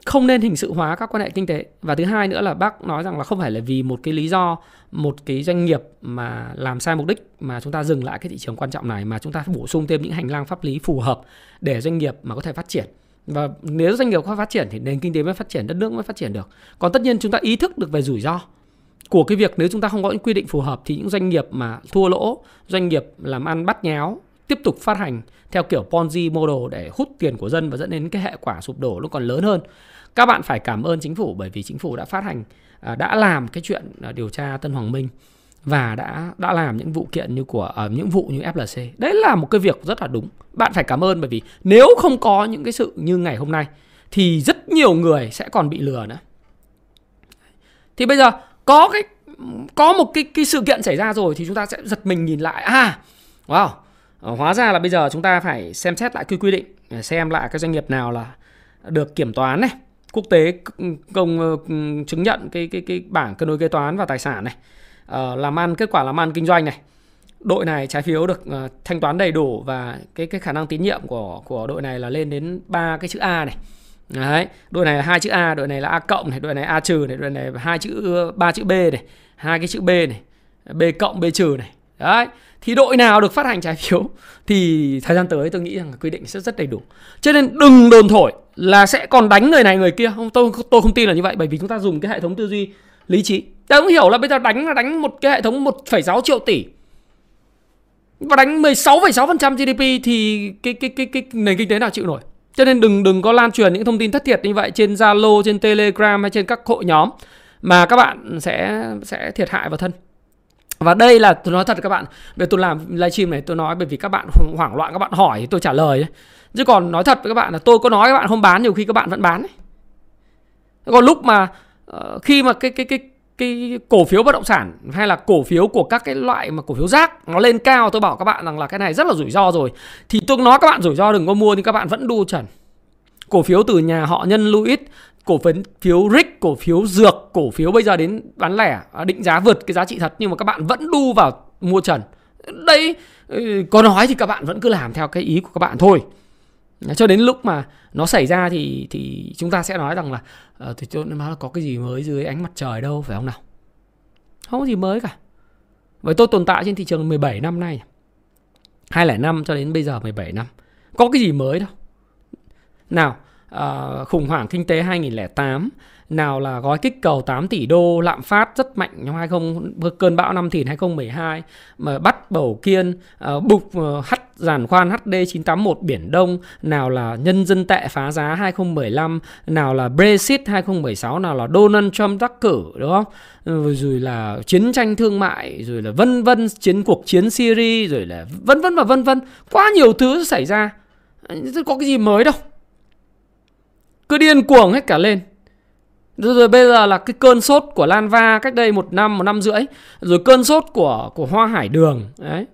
không nên hình sự hóa các quan hệ kinh tế. Và thứ hai nữa là bác nói rằng là không phải là vì một cái lý do một cái doanh nghiệp mà làm sai mục đích mà chúng ta dừng lại cái thị trường quan trọng này mà chúng ta bổ sung thêm những hành lang pháp lý phù hợp để doanh nghiệp mà có thể phát triển và nếu doanh nghiệp không phát triển thì nền kinh tế mới phát triển, đất nước mới phát triển được. Còn tất nhiên chúng ta ý thức được về rủi ro của cái việc nếu chúng ta không có những quy định phù hợp thì những doanh nghiệp mà thua lỗ, doanh nghiệp làm ăn bắt nháo, tiếp tục phát hành theo kiểu Ponzi model để hút tiền của dân và dẫn đến cái hệ quả sụp đổ nó còn lớn hơn, các bạn phải cảm ơn chính phủ bởi vì chính phủ đã phát hành à, đã làm cái chuyện à, điều tra Tân Hoàng Minh và đã đã làm những vụ kiện như của uh, những vụ như FLC. Đấy là một cái việc rất là đúng. Bạn phải cảm ơn bởi vì nếu không có những cái sự như ngày hôm nay thì rất nhiều người sẽ còn bị lừa nữa. Thì bây giờ có cái có một cái cái sự kiện xảy ra rồi thì chúng ta sẽ giật mình nhìn lại à wow ờ, hóa ra là bây giờ chúng ta phải xem xét lại cái quy định ờ, xem lại cái doanh nghiệp nào là được kiểm toán này quốc tế công chứng nhận cái cái cái bảng cân đối kế toán và tài sản này uh, làm ăn kết quả làm ăn kinh doanh này. Đội này trái phiếu được uh, thanh toán đầy đủ và cái cái khả năng tín nhiệm của của đội này là lên đến ba cái chữ A này. Đấy, đội này là hai chữ A, đội này là A cộng này, đội này A trừ này, đội này hai chữ ba chữ B này, hai cái chữ B này, B cộng B trừ này. đấy thì đội nào được phát hành trái phiếu thì thời gian tới tôi nghĩ rằng quy định sẽ rất đầy đủ. Cho nên đừng đồn thổi là sẽ còn đánh người này người kia. Không tôi tôi không tin là như vậy bởi vì chúng ta dùng cái hệ thống tư duy lý trí tôi không hiểu là bây giờ đánh là đánh một cái hệ thống 1,6 triệu tỷ và đánh 16,6% GDP thì cái cái cái cái nền kinh tế nào chịu nổi cho nên đừng đừng có lan truyền những thông tin thất thiệt như vậy trên Zalo, trên Telegram hay trên các hội nhóm mà các bạn sẽ sẽ thiệt hại vào thân. Và đây là tôi nói thật các bạn, về tôi làm livestream này tôi nói bởi vì các bạn hoảng loạn các bạn hỏi thì tôi trả lời. Chứ còn nói thật với các bạn là tôi có nói các bạn không bán nhiều khi các bạn vẫn bán. Còn lúc mà uh, khi mà cái cái cái cái cổ phiếu bất động sản hay là cổ phiếu của các cái loại mà cổ phiếu rác nó lên cao tôi bảo các bạn rằng là cái này rất là rủi ro rồi. Thì tôi nói các bạn rủi ro đừng có mua nhưng các bạn vẫn đu trần. Cổ phiếu từ nhà họ nhân Louis cổ phiếu rick cổ phiếu dược cổ phiếu bây giờ đến bán lẻ à, định giá vượt cái giá trị thật nhưng mà các bạn vẫn đu vào mua trần. Đây ừ, có nói thì các bạn vẫn cứ làm theo cái ý của các bạn thôi cho đến lúc mà nó xảy ra thì thì chúng ta sẽ nói rằng là uh, thì tôi nói là có cái gì mới dưới ánh mặt trời đâu phải không nào? Không có gì mới cả. Vậy tôi tồn tại trên thị trường 17 năm nay 205 cho đến bây giờ 17 năm có cái gì mới đâu. Nào uh, khủng hoảng kinh tế 2008 nào là gói kích cầu 8 tỷ đô lạm phát rất mạnh trong 20 cơn bão năm thìn 2012 mà bắt bầu kiên uh, bục uh, hắt giàn khoan HD 981 Biển Đông. Nào là nhân dân tệ phá giá 2015 nào là Brexit 2016 nào là Donald Trump đắc cử đúng không? Ừ, rồi là chiến tranh thương mại rồi là vân vân chiến cuộc chiến Syria rồi là vân vân và vân vân. Quá nhiều thứ xảy ra. Ờ, có cái gì mới đâu. Cứ điên cuồng hết cả lên rồi, rồi bây giờ là cái cơn sốt của Lanva cách đây một năm, một năm rưỡi. Rồi cơn sốt của của Hoa Hải Đường Đấy.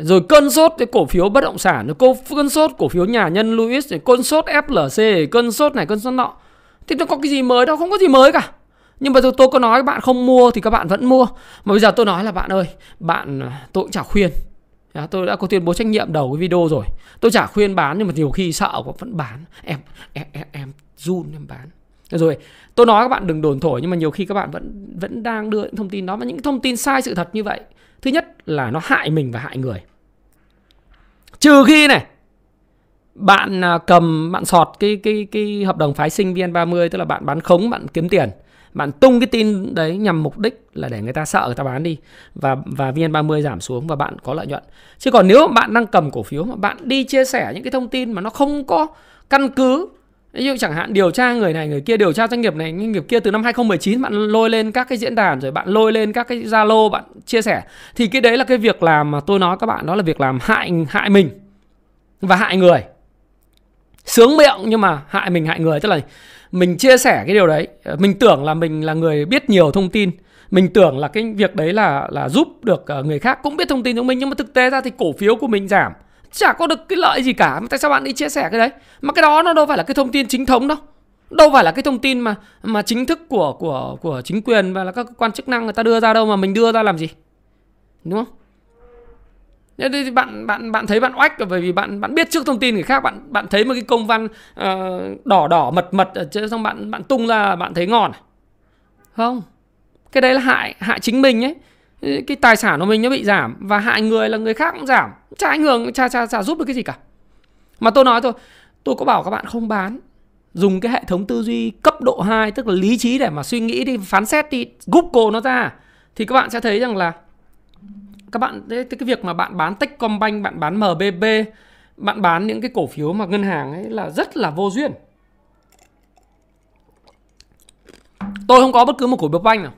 Rồi cơn sốt cái cổ phiếu bất động sản rồi cơn sốt cổ phiếu nhà nhân Louis rồi cơn sốt FLC cơn sốt này cơn sốt nọ. Thì nó có cái gì mới đâu không có gì mới cả. Nhưng mà tôi, tôi có nói các bạn không mua thì các bạn vẫn mua. Mà bây giờ tôi nói là bạn ơi bạn à, tôi cũng chả khuyên. Tôi đã có tuyên bố trách nhiệm đầu cái video rồi. Tôi chả khuyên bán nhưng mà nhiều khi sợ cũng vẫn bán. Em em em, em run em bán rồi, tôi nói các bạn đừng đồn thổi nhưng mà nhiều khi các bạn vẫn vẫn đang đưa những thông tin đó. Và những thông tin sai sự thật như vậy, thứ nhất là nó hại mình và hại người. Trừ khi này, bạn à, cầm, bạn sọt cái cái cái hợp đồng phái sinh VN30, tức là bạn bán khống, bạn kiếm tiền. Bạn tung cái tin đấy nhằm mục đích là để người ta sợ người ta bán đi và và VN30 giảm xuống và bạn có lợi nhuận. Chứ còn nếu bạn đang cầm cổ phiếu mà bạn đi chia sẻ những cái thông tin mà nó không có căn cứ Ví dụ chẳng hạn điều tra người này người kia điều tra doanh nghiệp này doanh nghiệp kia từ năm 2019 bạn lôi lên các cái diễn đàn rồi bạn lôi lên các cái Zalo bạn chia sẻ thì cái đấy là cái việc làm mà tôi nói các bạn đó là việc làm hại hại mình và hại người. Sướng miệng nhưng mà hại mình hại người tức là mình chia sẻ cái điều đấy, ờ, mình tưởng là mình là người biết nhiều thông tin, mình tưởng là cái việc đấy là là giúp được ờ, người khác cũng biết thông tin giống mình nhưng mà thực tế ra thì cổ phiếu của mình giảm chả có được cái lợi gì cả. Mà tại sao bạn đi chia sẻ cái đấy? Mà cái đó nó đâu phải là cái thông tin chính thống đâu. Đâu phải là cái thông tin mà mà chính thức của của của chính quyền và là các cơ quan chức năng người ta đưa ra đâu mà mình đưa ra làm gì? Đúng không? Thì bạn bạn bạn thấy bạn oách bởi vì bạn bạn biết trước thông tin người khác. Bạn bạn thấy một cái công văn uh, đỏ đỏ mật mật ở trên xong bạn bạn tung ra bạn thấy ngon à? không. Cái đấy là hại hại chính mình ấy cái tài sản của mình nó bị giảm và hại người là người khác cũng giảm. Chả ảnh hưởng chả, chả, chả giúp được cái gì cả. Mà tôi nói thôi tôi có bảo các bạn không bán. Dùng cái hệ thống tư duy cấp độ 2 tức là lý trí để mà suy nghĩ đi phán xét đi google nó ra thì các bạn sẽ thấy rằng là các bạn cái, cái việc mà bạn bán Techcombank bạn bán MBB bạn bán những cái cổ phiếu mà ngân hàng ấy là rất là vô duyên. Tôi không có bất cứ một cổ phiếu banh nào.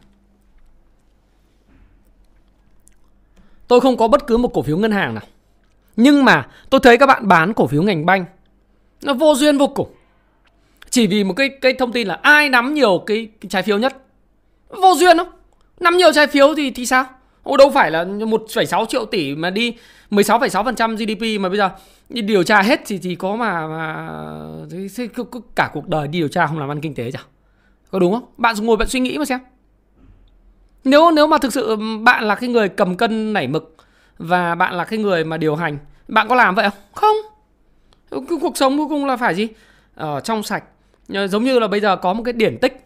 Tôi không có bất cứ một cổ phiếu ngân hàng nào. Nhưng mà tôi thấy các bạn bán cổ phiếu ngành banh nó vô duyên vô cùng. Chỉ vì một cái cái thông tin là ai nắm nhiều cái, cái trái phiếu nhất. Vô duyên không? Nắm nhiều trái phiếu thì thì sao? Ô đâu phải là 1,6 triệu tỷ mà đi 16,6% GDP mà bây giờ đi điều tra hết thì thì có mà mà cả cuộc đời đi điều tra không làm ăn kinh tế chả? Có đúng không? Bạn ngồi bạn suy nghĩ mà xem. Nếu nếu mà thực sự bạn là cái người cầm cân nảy mực và bạn là cái người mà điều hành, bạn có làm vậy không? Không. Ừ, cuộc sống cuối cùng là phải gì? Ở trong sạch. Giống như là bây giờ có một cái điển tích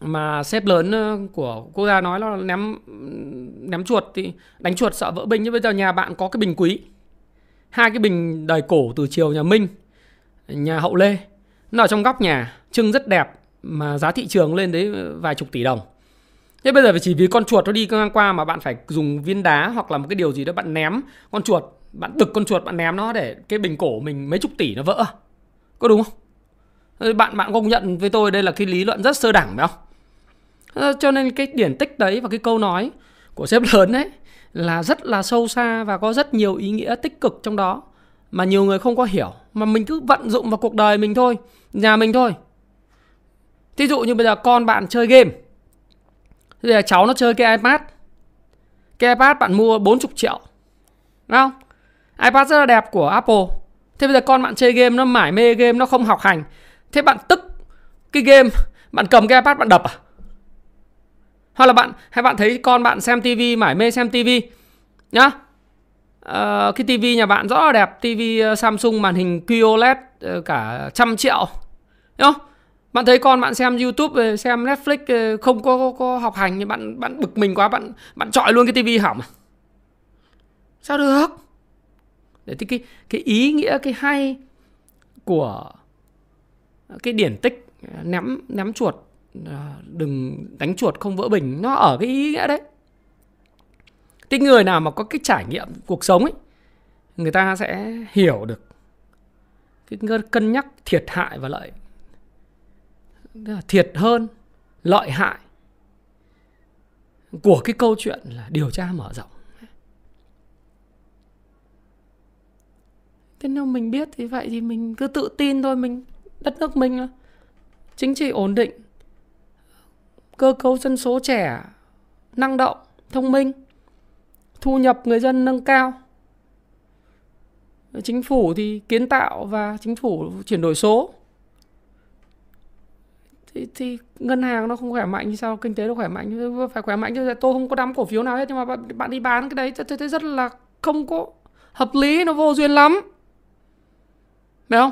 mà sếp lớn của quốc gia nói là ném ném chuột thì đánh chuột sợ vỡ bình nhưng bây giờ nhà bạn có cái bình quý hai cái bình đời cổ từ chiều nhà Minh nhà Hậu Lê nó ở trong góc nhà trưng rất đẹp mà giá thị trường lên đấy vài chục tỷ đồng thế bây giờ phải chỉ vì con chuột nó đi ngang qua mà bạn phải dùng viên đá hoặc là một cái điều gì đó bạn ném con chuột, bạn đực con chuột bạn ném nó để cái bình cổ mình mấy chục tỷ nó vỡ. Có đúng không? Bạn bạn công nhận với tôi đây là cái lý luận rất sơ đẳng phải không? Cho nên cái điển tích đấy và cái câu nói của sếp lớn đấy là rất là sâu xa và có rất nhiều ý nghĩa tích cực trong đó mà nhiều người không có hiểu. Mà mình cứ vận dụng vào cuộc đời mình thôi, nhà mình thôi. Thí dụ như bây giờ con bạn chơi game bây giờ cháu nó chơi cái ipad. Cái ipad bạn mua 40 triệu. Đúng không? ipad rất là đẹp của apple. Thế bây giờ con bạn chơi game nó mải mê game nó không học hành. Thế bạn tức cái game bạn cầm cái ipad bạn đập à? Hoặc là bạn hay bạn thấy con bạn xem tivi mải mê xem tivi nhá. Uh, cái tivi nhà bạn rõ là đẹp. Tivi ờ, Samsung màn hình QOLED uh, ờ, cả trăm triệu. Đúng không bạn thấy con bạn xem YouTube ờ, xem Netflix ờ, không có, có, có học hành thì bạn bạn bực mình quá bạn bạn chọi luôn cái tivi hỏng à? sao được? Để thì cái cái ý nghĩa cái hay của cái điển tích ờ, ném ném chuột đừng đánh chuột không vỡ bình nó ở cái ý nghĩa đấy. Cái người nào mà có cái trải nghiệm cuộc sống ấy người ta sẽ hiểu được cái cân nhắc thiệt hại và lợi thiệt hơn, lợi hại của cái câu chuyện là điều tra mở rộng. Thế nếu mình biết thì vậy thì mình cứ tự tin thôi, mình đất nước mình chính trị ổn định, cơ cấu dân số trẻ, năng động, thông minh, thu nhập người dân nâng cao. Chính phủ thì kiến tạo và chính phủ chuyển đổi số thì, thì ngân hàng nó không khỏe mạnh thì sao? Kinh tế nó khỏe mạnh phải khỏe mạnh chứ tôi không có đắm cổ phiếu nào hết nhưng mà bạn, bạn đi bán cái đấy tôi thấy rất là không có hợp lý nó vô duyên lắm. Phải không?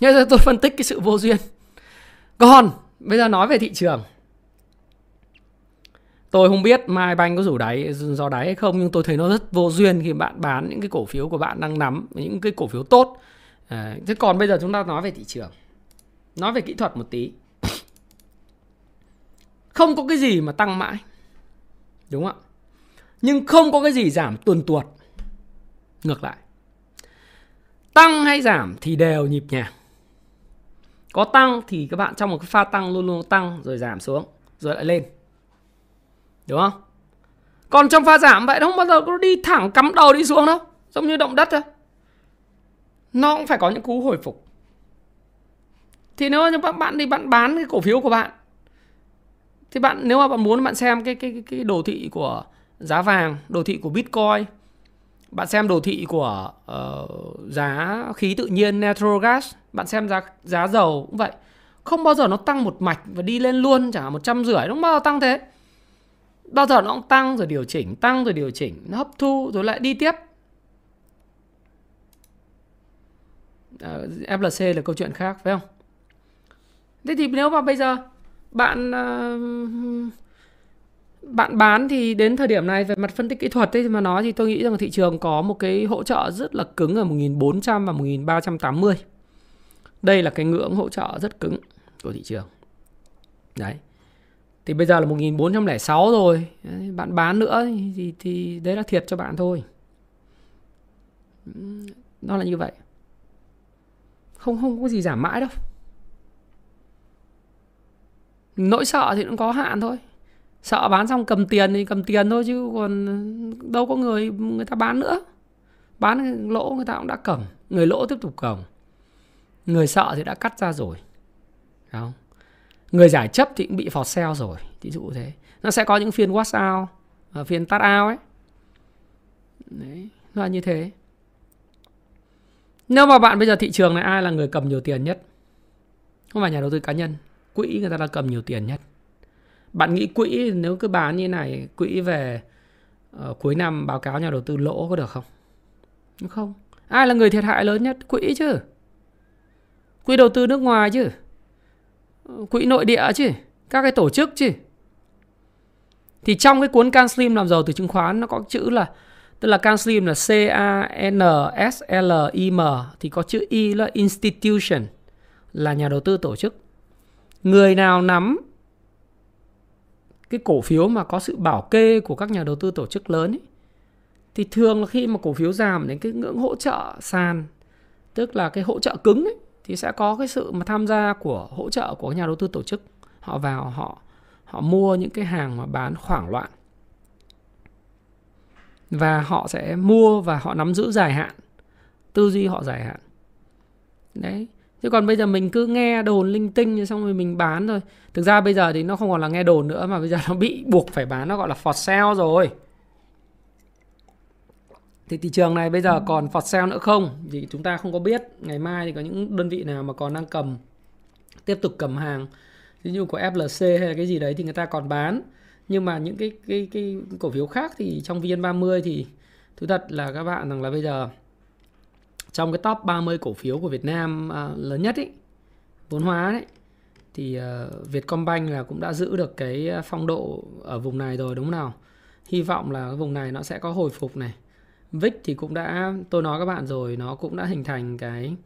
Bây giờ tôi phân tích cái sự vô duyên. Còn bây giờ nói về thị trường. Tôi không biết Mai Banh có rủ đáy do đáy hay không nhưng tôi thấy nó rất vô duyên khi bạn bán những cái cổ phiếu của bạn đang nắm những cái cổ phiếu tốt. À, thế còn bây giờ chúng ta nói về thị trường. Nói về kỹ thuật một tí. Không có cái gì mà tăng mãi. Đúng không ạ? Nhưng không có cái gì giảm tuần tuột. Ngược lại. Tăng hay giảm thì đều nhịp nhàng. Có tăng thì các bạn trong một cái pha tăng luôn luôn tăng rồi giảm xuống, rồi lại lên Đúng không? Còn trong pha giảm vậy nó không bao giờ có đi thẳng cắm đầu đi xuống đâu Giống như động đất thôi Nó cũng phải có những cú hồi phục thì nếu như bạn đi bạn bán cái cổ phiếu của bạn Thì bạn nếu mà bạn muốn bạn xem cái cái cái đồ thị của giá vàng, đồ thị của Bitcoin, bạn xem đồ thị của uh, giá khí tự nhiên natural gas, bạn xem giá giá dầu cũng vậy. Không bao giờ nó tăng một mạch và đi lên luôn chả một trăm rưỡi, không bao giờ tăng thế. Bao giờ nó cũng tăng rồi điều chỉnh tăng rồi điều chỉnh nó hấp thu rồi lại đi tiếp. Ờ, uh, FLC là câu chuyện khác phải không? Thế thì nếu mà bây giờ bạn ờ, bạn bán thì đến thời điểm này về mặt phân tích kỹ thuật ấy mà nói thì tôi nghĩ rằng thị trường có một cái hỗ trợ rất là cứng ở 1400 và 1380. Đây là cái ngưỡng hỗ trợ rất cứng của thị trường. Đấy. Thì bây giờ là 1406 rồi. Bạn bán nữa thì, thì đấy là thiệt cho bạn thôi. Nó là như vậy. Không không có gì giảm mãi đâu nỗi sợ thì cũng có hạn thôi. Sợ bán xong cầm tiền thì cầm tiền thôi chứ còn đâu có người người ta bán nữa. Bán lỗ người ta cũng đã cầm, người lỗ tiếp tục cầm. Người sợ thì đã cắt ra rồi. Không người giải chấp thì cũng bị phọt sale rồi ví dụ thế. Nó sẽ có những phiên wash out và phiên tắt out ấy. Đấy, nó là như thế. Nếu mà bạn bây giờ thị trường này, ai là người cầm nhiều tiền nhất? Không phải nhà đầu tư cá nhân quỹ người ta đang cầm nhiều tiền nhất. Bạn nghĩ quỹ nếu cứ bán như này quỹ về uh, cuối năm báo cáo nhà đầu tư lỗ có được không? Không. Ai là người thiệt hại lớn nhất? Quỹ chứ. Quỹ đầu tư nước ngoài chứ. Ờ, quỹ nội địa chứ. Các cái tổ chức chứ. Thì trong cái cuốn Can Slim làm giàu từ chứng khoán nó có chữ là tức là Can Slim là C A N S L I M thì có chữ I là institution là nhà đầu tư tổ chức người nào nắm cái cổ phiếu mà có sự bảo kê của các nhà đầu tư tổ chức lớn ấy, thì thường là khi mà cổ phiếu giảm đến cái ngưỡng hỗ trợ sàn tức là cái hỗ trợ cứng ấy, thì sẽ có cái sự mà tham gia của hỗ trợ của nhà đầu tư tổ chức. Họ vào họ họ mua những cái hàng mà bán hoảng loạn. Và họ sẽ mua và họ nắm giữ dài hạn tư duy họ dài hạn. Đấy chứ còn bây giờ mình cứ nghe đồn linh tinh xong rồi mình bán thôi. Thực ra bây giờ thì nó không còn là nghe đồn nữa mà bây giờ nó bị buộc phải bán nó gọi là for sale rồi. Thì thị trường này bây giờ còn for sale nữa không? Thì chúng ta không có biết. Ngày mai thì có những đơn vị nào mà còn đang cầm tiếp tục cầm hàng. Ví dụ của FLC hay là cái gì đấy thì người ta còn bán. Nhưng mà những cái cái cái cổ phiếu khác thì trong VN30 thì thú thật là các bạn rằng là bây giờ trong cái top 30 cổ phiếu của Việt Nam uh, lớn nhất ấy vốn hóa đấy thì uh, Vietcombank là cũng đã giữ được cái à, phong độ ở vùng này rồi đúng không nào? Hy vọng là cái vùng này nó sẽ có hồi phục này. VIX thì cũng đã tôi nói các bạn rồi nó cũng đã hình thành cái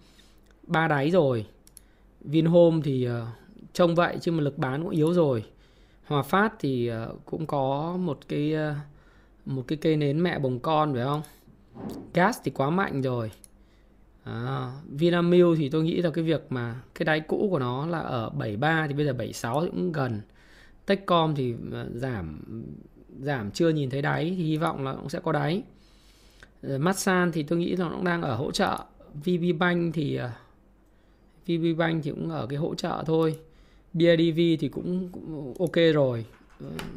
ba đáy rồi. Vinhome thì uh, trông vậy chứ mà lực bán cũng yếu rồi. Hòa Phát thì uh, cũng có một cái uh, một cái cây nến mẹ bồng con phải không? Gas thì quá mạnh rồi à, Vinamilk thì tôi nghĩ là cái việc mà cái đáy cũ của nó là ở 73 thì bây giờ 76 thì cũng gần. Techcom thì ờ, giảm giảm chưa nhìn thấy đáy thì hy vọng là cũng sẽ có đáy. Ờ, Masan thì tôi nghĩ là nó cũng đang ở hỗ trợ. VB Bank thì ờ, VB Bank thì cũng ở cái hỗ trợ thôi. BIDV thì cũng, cũng ok rồi.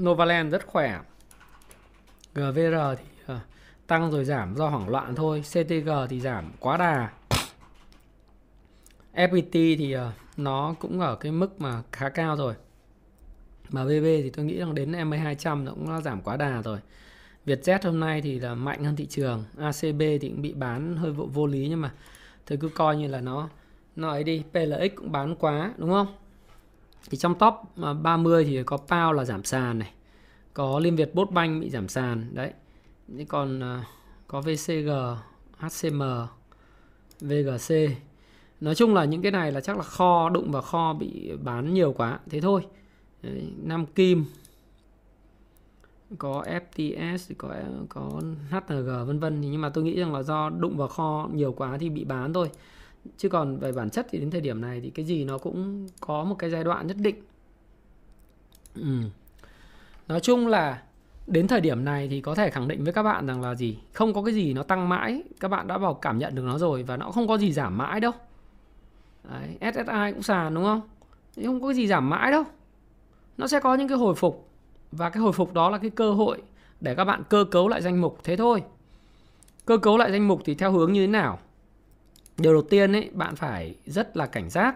Novaland rất khỏe. GVR thì uh, tăng rồi giảm do hoảng loạn thôi. CTG thì giảm quá đà. FPT thì ờ, nó cũng ở cái mức mà khá cao rồi. Mà VB thì tôi nghĩ rằng đến M200 nó cũng giảm quá đà rồi. Vietjet hôm nay thì là mạnh hơn thị trường. ACB thì cũng bị bán hơi vô, vô lý nhưng mà thôi cứ coi như là nó nó ấy đi. PLX cũng bán quá đúng không? Thì trong top ờ, 30 thì có PAO là giảm sàn này. Có Liên Việt Bốt Banh bị giảm sàn. Đấy còn ờ, có VCG HCM VGC nói chung là những cái này là chắc là kho, đụng vào kho bị bán nhiều quá, thế thôi. Nam Kim, có FTS có có HNG vân vân. Nhưng mà tôi nghĩ rằng là do đụng vào kho nhiều quá thì bị bán thôi. Chứ còn về bản chất thì đến thời điểm này thì cái gì nó cũng có một cái giai đoạn nhất định. Ừ. nói chung là đến thời điểm này thì có thể khẳng định với các bạn rằng là gì? Không có cái gì nó tăng mãi. Các bạn đã vào cảm nhận được nó rồi và nó không có gì giảm mãi đâu. Đấy, SSI cũng sàn đúng không? Không có cái gì giảm mãi đâu. Nó sẽ có những cái hồi phục và cái hồi phục đó là cái cơ hội để các bạn cơ cấu lại danh mục. Thế thôi. Cơ cấu lại danh mục thì theo hướng như thế nào? Điều đầu tiên ấy bạn phải rất là cảnh giác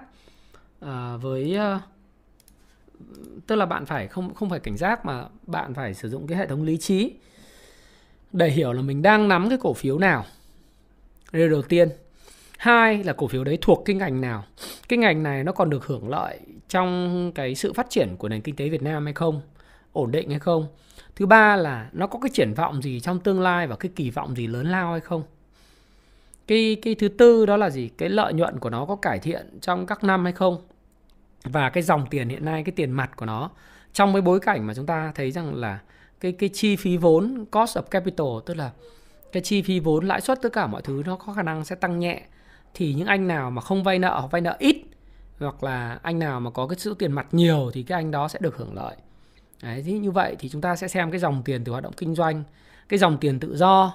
à, với uh, tức là bạn phải không không phải cảnh giác mà bạn phải sử dụng cái hệ thống lý trí để hiểu là mình đang nắm cái cổ phiếu nào. Điều đầu tiên. Hai là cổ phiếu đấy thuộc cái ngành nào. Cái ngành này nó còn được hưởng lợi trong cái sự phát triển của nền kinh tế Việt Nam hay không? Ổn định hay không? Thứ ba là nó có cái triển vọng gì trong tương lai và cái kỳ vọng gì lớn lao hay không? Cái cái thứ tư đó là gì? Cái lợi nhuận của nó có cải thiện trong các năm hay không? Và cái dòng tiền hiện nay cái tiền mặt của nó trong cái bối cảnh mà chúng ta thấy rằng là cái cái chi phí vốn cost of capital tức là cái chi phí vốn lãi suất tất cả mọi thứ nó có khả năng sẽ tăng nhẹ thì những anh nào mà không vay nợ hoặc vay nợ ít hoặc là anh nào mà có cái số tiền mặt nhiều thì cái anh đó sẽ được hưởng lợi. Đấy, thì như vậy thì chúng ta sẽ xem cái dòng tiền từ hoạt động kinh doanh cái dòng tiền tự do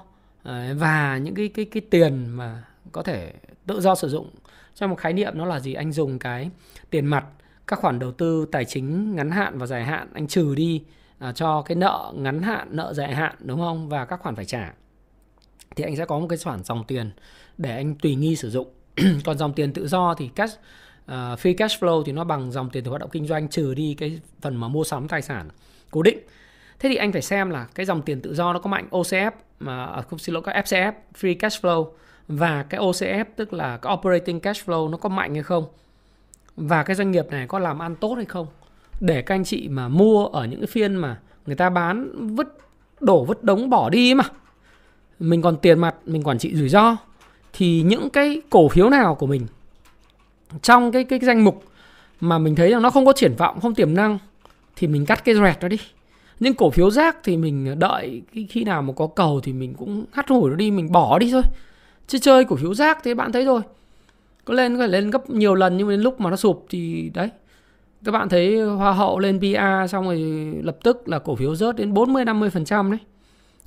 và những cái cái cái tiền mà có thể tự do sử dụng. Trong một khái niệm nó là gì? Anh dùng cái tiền mặt các khoản đầu tư tài chính ngắn hạn và dài hạn anh trừ đi à, cho cái nợ ngắn hạn nợ dài hạn đúng không? Và các khoản phải trả. Thì anh sẽ có một cái khoản dòng tiền để anh tùy nghi sử dụng. Còn dòng tiền tự do thì cash uh, free cash flow thì nó bằng dòng tiền từ hoạt động kinh doanh trừ đi cái phần mà mua sắm tài sản cố định. Thế thì anh phải xem là cái dòng tiền tự do nó có mạnh OCF mà à, không xin lỗi các FCF free cash flow và cái OCF tức là cái operating cash flow nó có mạnh hay không và cái doanh nghiệp này có làm ăn tốt hay không? Để các anh chị mà mua ở những cái phiên mà người ta bán vứt, đổ vứt đống bỏ đi mà. Mình còn tiền mặt, mình quản trị rủi ro. Thì những cái cổ phiếu nào của mình, trong cái cái danh mục mà mình thấy rằng nó không có triển vọng, không tiềm năng, thì mình cắt cái rẹt nó đi. Nhưng cổ phiếu rác thì mình đợi khi nào mà có cầu thì mình cũng hắt hủi nó đi, mình bỏ đi thôi. Chứ chơi cổ phiếu rác thế bạn thấy rồi có lên, có thể lên gấp nhiều lần nhưng mà đến lúc mà nó sụp thì đấy. Các bạn thấy hoa hậu lên PA xong rồi lập tức là cổ phiếu rớt đến 40 50 phần trăm đấy.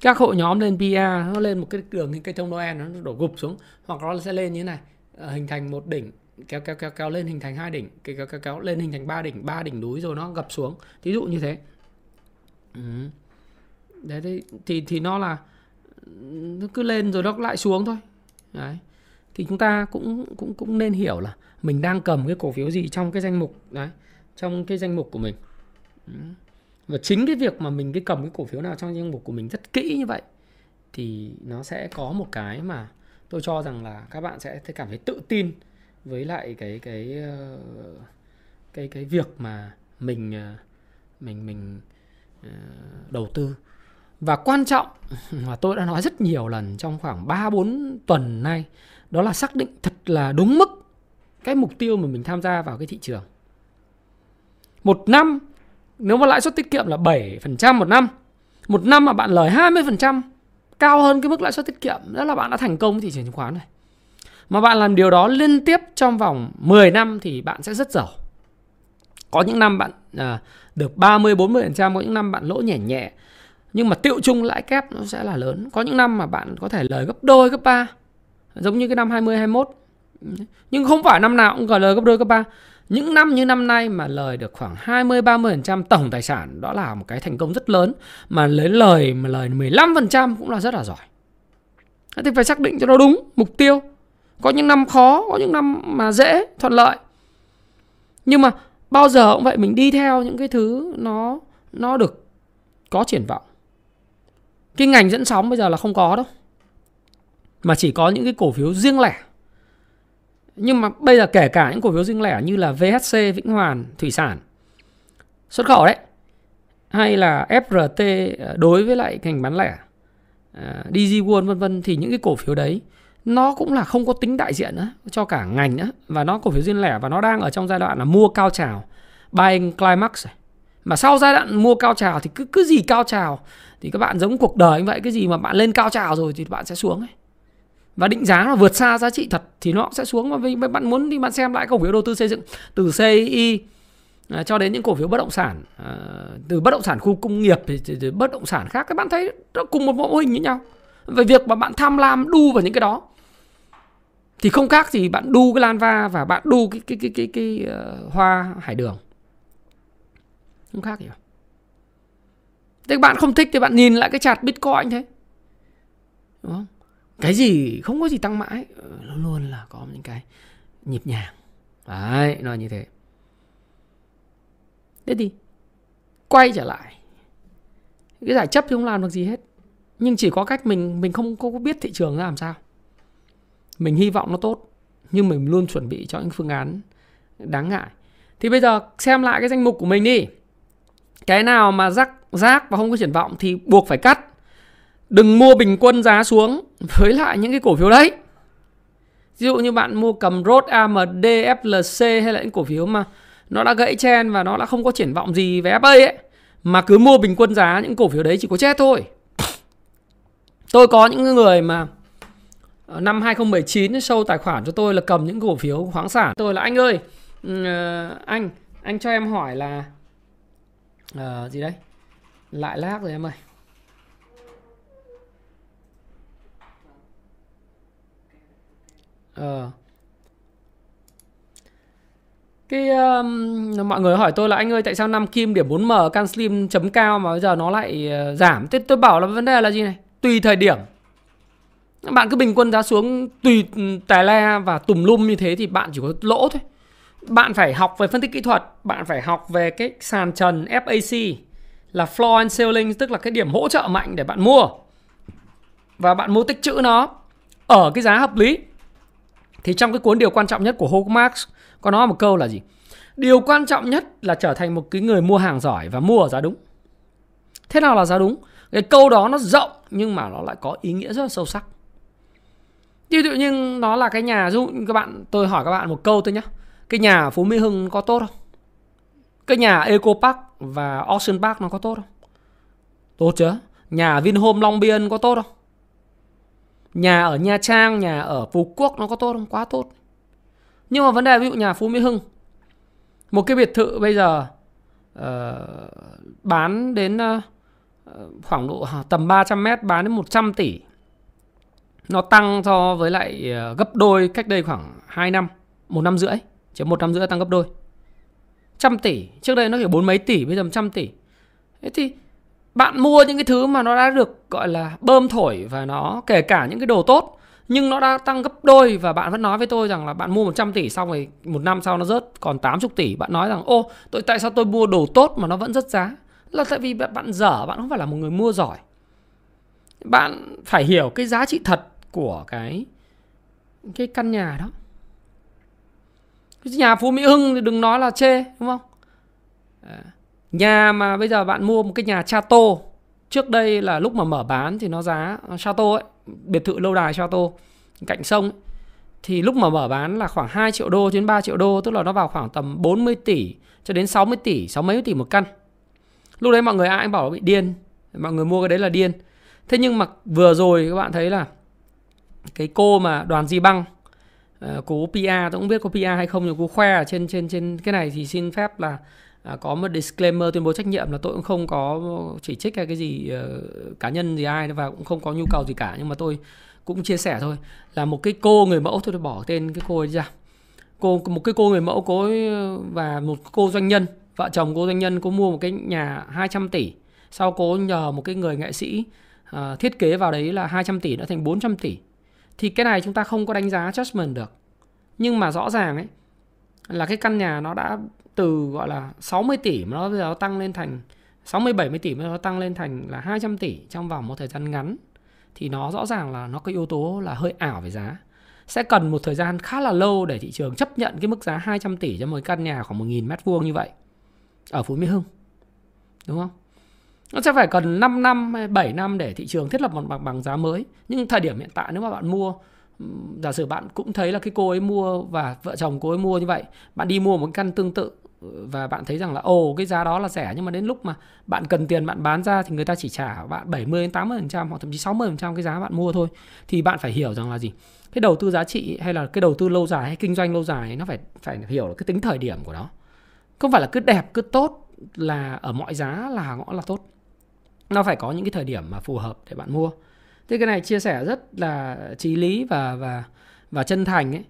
Các hội nhóm lên PA nó lên một cái đường như cây thông Noel nó đổ gục xuống. Hoặc nó sẽ lên như thế này. Ờ, hình thành một đỉnh, kéo kéo kéo kéo lên hình thành hai đỉnh, kéo kéo kéo lên hình thành ba đỉnh ba đỉnh núi rồi nó gập xuống. Ví dụ như thế. Ừ. đấy thì thì nó là, nó cứ lên rồi nó lại xuống thôi. Đấy thì chúng ta cũng cũng cũng nên hiểu là mình đang cầm cái cổ phiếu gì trong cái danh mục, đấy, trong cái danh mục của mình. Và chính cái việc mà mình cái cầm cái cổ phiếu nào trong danh mục của mình rất kỹ như vậy thì nó sẽ có một cái mà tôi cho rằng là các bạn sẽ cảm thấy tự tin với lại cái cái ờ, cái cái việc mà mình ờ, mình mình ờ, đầu tư. Và quan trọng, mà tôi đã nói rất nhiều lần trong khoảng 3 4 tuần nay đó là xác định thật là đúng mức cái mục tiêu mà mình tham gia vào cái thị trường. Một năm nếu mà lãi suất tiết kiệm là 7% một năm, một năm mà bạn lời 20% cao hơn cái mức lãi suất tiết kiệm, đó là bạn đã thành công với thị trường chứng khoán này. Mà bạn làm điều đó liên tiếp trong vòng 10 năm thì bạn sẽ rất giàu. Có những năm bạn à, được 30 40%, có những năm bạn lỗ nhẹ nhẹ. Nhưng mà tiệu chung lãi kép nó sẽ là lớn. Có những năm mà bạn có thể lời gấp đôi gấp ba giống như cái năm 20 21 nhưng không phải năm nào cũng gọi lời gấp đôi gấp ba những năm như năm nay mà lời được khoảng 20 30% tổng tài sản đó là một cái thành công rất lớn mà lấy lời mà lời 15% cũng là rất là giỏi. Thì phải xác định cho nó đúng mục tiêu. Có những năm khó, có những năm mà dễ, thuận lợi. Nhưng mà bao giờ cũng vậy mình đi theo những cái thứ nó nó được có triển vọng. Cái ngành dẫn sóng bây giờ là không có đâu mà chỉ có những cái cổ phiếu riêng lẻ. Nhưng mà bây giờ kể cả những cổ phiếu riêng lẻ như là VHC Vĩnh Hoàn, thủy sản, xuất khẩu đấy, hay là FRT ờ, đối với lại ngành bán lẻ ờ, DG World, vân vân, thì những cái cổ phiếu đấy nó cũng là không có tính đại diện nữa cho cả ngành nữa và nó, cổ phiếu riêng lẻ và nó đang ở trong giai đoạn là mua cao trào, buying climax mà sau giai đoạn mua cao trào thì cứ cứ gì cao trào thì các bạn giống cuộc đời như vậy, cái gì mà bạn lên cao trào rồi thì bạn sẽ xuống ấy và định giá nó vượt xa giá trị thật thì nó sẽ xuống. Và vì bạn muốn đi bạn xem lại cổ phiếu đầu tư xây dựng từ CI à, cho đến những cổ phiếu bất động sản à, từ bất động sản khu công nghiệp thì, thì, thì bất động sản khác. Các bạn thấy nó cùng một mô hình như nhau. Về việc mà bạn tham lam đu vào những cái đó thì không khác gì bạn đu cái lan va và bạn đu cái cái cái cái, cái, cái uh, hoa hải đường. Không khác gì thế bạn không thích thì bạn nhìn lại cái chart bitcoin thế. Đúng không? Cái gì không có gì tăng mãi ờ, luôn luôn là có những cái nhịp nhàng. Đấy, nó như thế. Thế thì quay trở lại, cái giải chấp thì không làm được gì hết. Nhưng chỉ có cách mình mình không có biết thị trường ra làm sao. Mình hy vọng nó tốt, nhưng mình luôn chuẩn bị cho những phương án đáng ngại. Thì bây giờ xem lại cái danh mục của mình đi. Cái nào mà rắc, rác và không có triển vọng thì buộc phải cắt đừng mua bình quân giá xuống với lại những cái cổ phiếu đấy. Ví dụ như bạn mua cầm rốt AMD, FLC hay là những cổ phiếu mà nó đã gãy chen và nó đã không có triển vọng gì về FA ấy mà cứ mua bình quân giá những cổ phiếu đấy chỉ có chết thôi. Tôi có những người mà ờ, năm 2019 sâu tài khoản cho tôi là cầm những cổ phiếu khoáng sản. Tôi là anh ơi ừ, ờ, anh anh cho em hỏi là uh, gì đấy lại lag rồi em ơi. Ờ. Cái um, mọi người hỏi tôi là anh ơi tại sao năm kim điểm 4M can slim chấm cao mà bây giờ nó lại uh, giảm. Thế tôi bảo là vấn đề là gì này? Tùy thời điểm. Bạn cứ bình quân giá xuống tùy ừ, tài le và tùm lum như thế thì bạn chỉ có lỗ thôi. Bạn phải học về phân tích kỹ thuật, bạn phải học về cái sàn trần FAC là floor and ceiling tức là cái điểm hỗ trợ mạnh để bạn mua. Và bạn mua tích trữ nó ở cái giá hợp lý thì trong cái cuốn điều quan trọng nhất của Hulk Marx có nói một câu là gì? Điều quan trọng nhất là trở thành một cái người mua hàng giỏi và mua ở giá đúng. Thế nào là giá đúng? Cái câu đó nó rộng, nhưng mà nó lại có ý nghĩa rất là sâu sắc. Ví dụ như nó là cái nhà dụ các bạn, tôi hỏi các bạn một câu thôi nhé cái nhà phú mỹ hưng có tốt không? Cái nhà eco park và ocean park nó có tốt không? Tốt chứ. Nhà vinhome long biên có tốt không? Nhà ở nha trang nhà ở phú quốc nó có tốt không? Quá tốt. Nhưng mà vấn đề ví dụ nhà phú mỹ hưng một cái biệt thự bây giờ uh, bán đến uh, khoảng độ à, tầm 300 mét bán đến 100 tỷ. Nó tăng so với lại uh, gấp đôi cách đây khoảng 2 năm một năm rưỡi. Chỉ một năm rưỡi tăng gấp đôi. Trăm tỷ. Trước đây nó chỉ bốn mấy tỷ bây giờ trăm tỷ. Thế thì bạn mua những cái thứ mà nó đã được, gọi là, bơm thổi và nó kể cả những cái đồ tốt, nhưng nó đã tăng gấp đôi và bạn vẫn nói với tôi rằng là bạn mua 100 tỷ xong rồi một năm sau nó rớt còn 80 tỷ. Bạn nói rằng, ô tôi tại sao tôi mua đồ tốt mà nó vẫn rất giá? Là tại vì bạn dở, bạn không phải là một người mua giỏi. Bạn phải hiểu cái giá trị thật của cái cái căn nhà đó. Cái nhà Phú Mỹ Hưng thì đừng nói là chê, đúng không? À nhà mà bây giờ bạn mua một cái nhà Chato trước đây là lúc mà mở bán thì nó giá Chato ấy biệt thự lâu đài Chato cạnh sông ấy, thì lúc mà mở bán là khoảng 2 triệu đô đến 3 triệu đô tức là nó vào khoảng tầm 40 tỷ cho đến 60 tỷ 60 tỷ một căn. Lúc đấy mọi người ai cũng bảo bị điên mọi người mua cái đấy là điên. Thế nhưng mà vừa rồi các bạn thấy là cái cô mà đoàn di băng ờ, cô PR tôi cũng biết cô PR hay không nhưng cô khoe ở trên trên trên cái này thì xin phép là à, có một disclaimer tuyên bố trách nhiệm là tôi cũng không có chỉ trích hay cái gì uh, cá nhân gì ai và cũng không có nhu cầu gì cả nhưng mà tôi cũng chia sẻ thôi. Là một cái cô người mẫu tôi bỏ tên cái cô ấy ra. Cô một cái cô người mẫu cô ấy và một cô doanh nhân vợ chồng cô doanh nhân cô mua một cái nhà 200 tỷ. Sau cô nhờ một cái người nghệ sĩ uh, thiết kế vào đấy là 200 tỷ nó thành 400 tỷ. Thì cái này chúng ta không có đánh giá judgment được. Nhưng mà rõ ràng ấy là cái căn nhà nó đã từ gọi là 60 tỷ mà nó bây giờ nó tăng lên thành 60 70 tỷ mà nó tăng lên thành là 200 tỷ trong vòng một thời gian ngắn thì nó rõ ràng là nó có yếu tố là hơi ảo về giá. Sẽ cần một thời gian khá là lâu để thị trường chấp nhận cái mức giá 200 tỷ cho một căn nhà khoảng 1.000 mét vuông như vậy ở Phú Mỹ Hưng. Đúng không? Nó sẽ phải cần 5 năm hay 7 năm để thị trường thiết lập một bằng bằng giá mới. Nhưng thời điểm hiện tại nếu mà bạn mua giả sử bạn cũng thấy là cái cô ấy mua và vợ chồng cô ấy mua như vậy, bạn đi mua một căn tương tự và bạn thấy rằng là, ồ, cái giá đó là rẻ nhưng mà đến lúc mà bạn cần tiền bạn bán ra thì người ta chỉ trả bạn 70 đến 80% hoặc thậm chí 60% cái giá bạn mua thôi. Thì bạn phải hiểu rằng là gì? Cái đầu tư giá trị hay là cái đầu tư lâu dài hay kinh doanh lâu dài nó phải phải hiểu cái tính thời điểm của nó. Không phải là cứ đẹp, cứ tốt là ở mọi giá là ngõ là tốt. Nó phải có những cái thời điểm mà phù hợp để bạn mua. Thế cái này chia sẻ rất là trí lý và và và chân thành ấy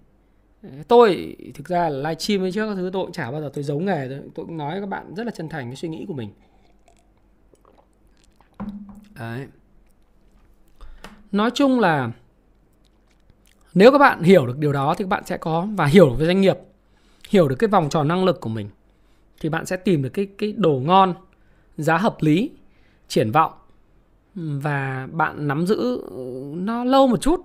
tôi thực ra là livestream với trước các thứ tôi cũng chả bao giờ tôi giấu nghề tôi, tôi cũng nói với các bạn rất là chân thành cái suy nghĩ của mình. Đấy. nói chung là nếu các bạn hiểu được điều đó thì các bạn sẽ có và hiểu được về doanh nghiệp hiểu được cái vòng tròn năng lực của mình thì bạn sẽ tìm được cái cái đồ ngon giá hợp lý triển vọng và bạn nắm giữ nó lâu một chút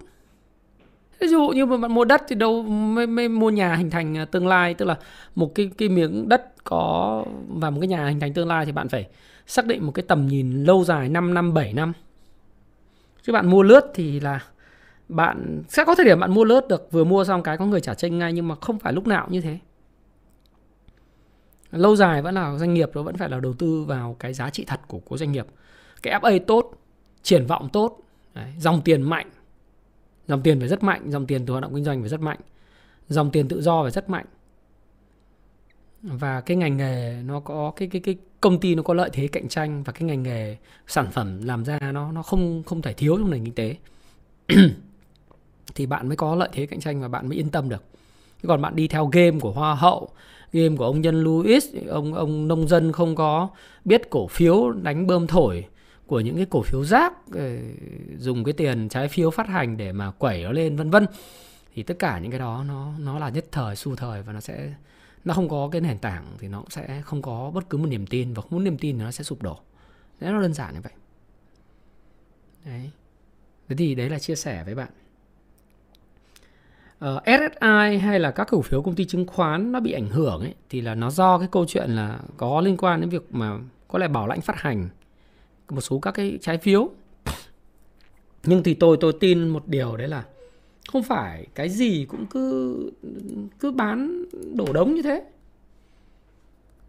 ví dụ như mà bạn mua đất thì đâu mới, mới mua nhà hình thành à, tương lai tức là một cái cái miếng đất có và một cái nhà hình thành tương lai thì bạn phải xác định một cái tầm nhìn lâu dài 5 năm 7 năm. Chứ bạn mua lướt thì là bạn sẽ có thời điểm bạn mua lướt được vừa mua xong cái có người trả tranh ngay nhưng mà không phải lúc nào như thế. Lâu dài vẫn là doanh nghiệp nó vẫn phải là đầu tư vào cái giá trị thật của của doanh nghiệp. Cái FA tốt triển vọng tốt đấy, dòng tiền mạnh dòng tiền phải rất mạnh, dòng tiền từ hoạt động kinh doanh phải rất mạnh, dòng tiền tự do phải rất mạnh. Và cái ngành nghề nó có, cái cái cái công ty nó có lợi thế cạnh tranh và cái ngành nghề sản phẩm làm ra nó nó không không thể thiếu trong nền kinh tế. Thì bạn mới có lợi thế cạnh tranh và bạn mới yên tâm được. Còn bạn đi theo game của hoa hậu, game của ông nhân Louis, ông ông nông dân không có, biết cổ phiếu đánh bơm thổi của những cái cổ phiếu rác ờ, dùng cái tiền trái phiếu phát hành để mà quẩy nó lên vân vân. Thì tất cả những cái đó nó nó là nhất thời xu thời và nó sẽ nó không có cái nền tảng thì nó cũng sẽ không có bất cứ một niềm tin và không muốn niềm tin thì nó sẽ sụp đổ. Đấy nó đơn giản như vậy. Đấy. Thế thì đấy là chia sẻ với bạn. Ờ, uh, SSI hay là các cổ phiếu công ty chứng khoán nó bị ảnh hưởng ấy thì là nó do cái câu chuyện là có liên quan đến việc mà có lẽ bảo lãnh phát hành một số các cái trái phiếu. Nhưng thì tôi tôi tin một điều đấy là không phải cái gì cũng cứ cứ bán đổ đống như thế.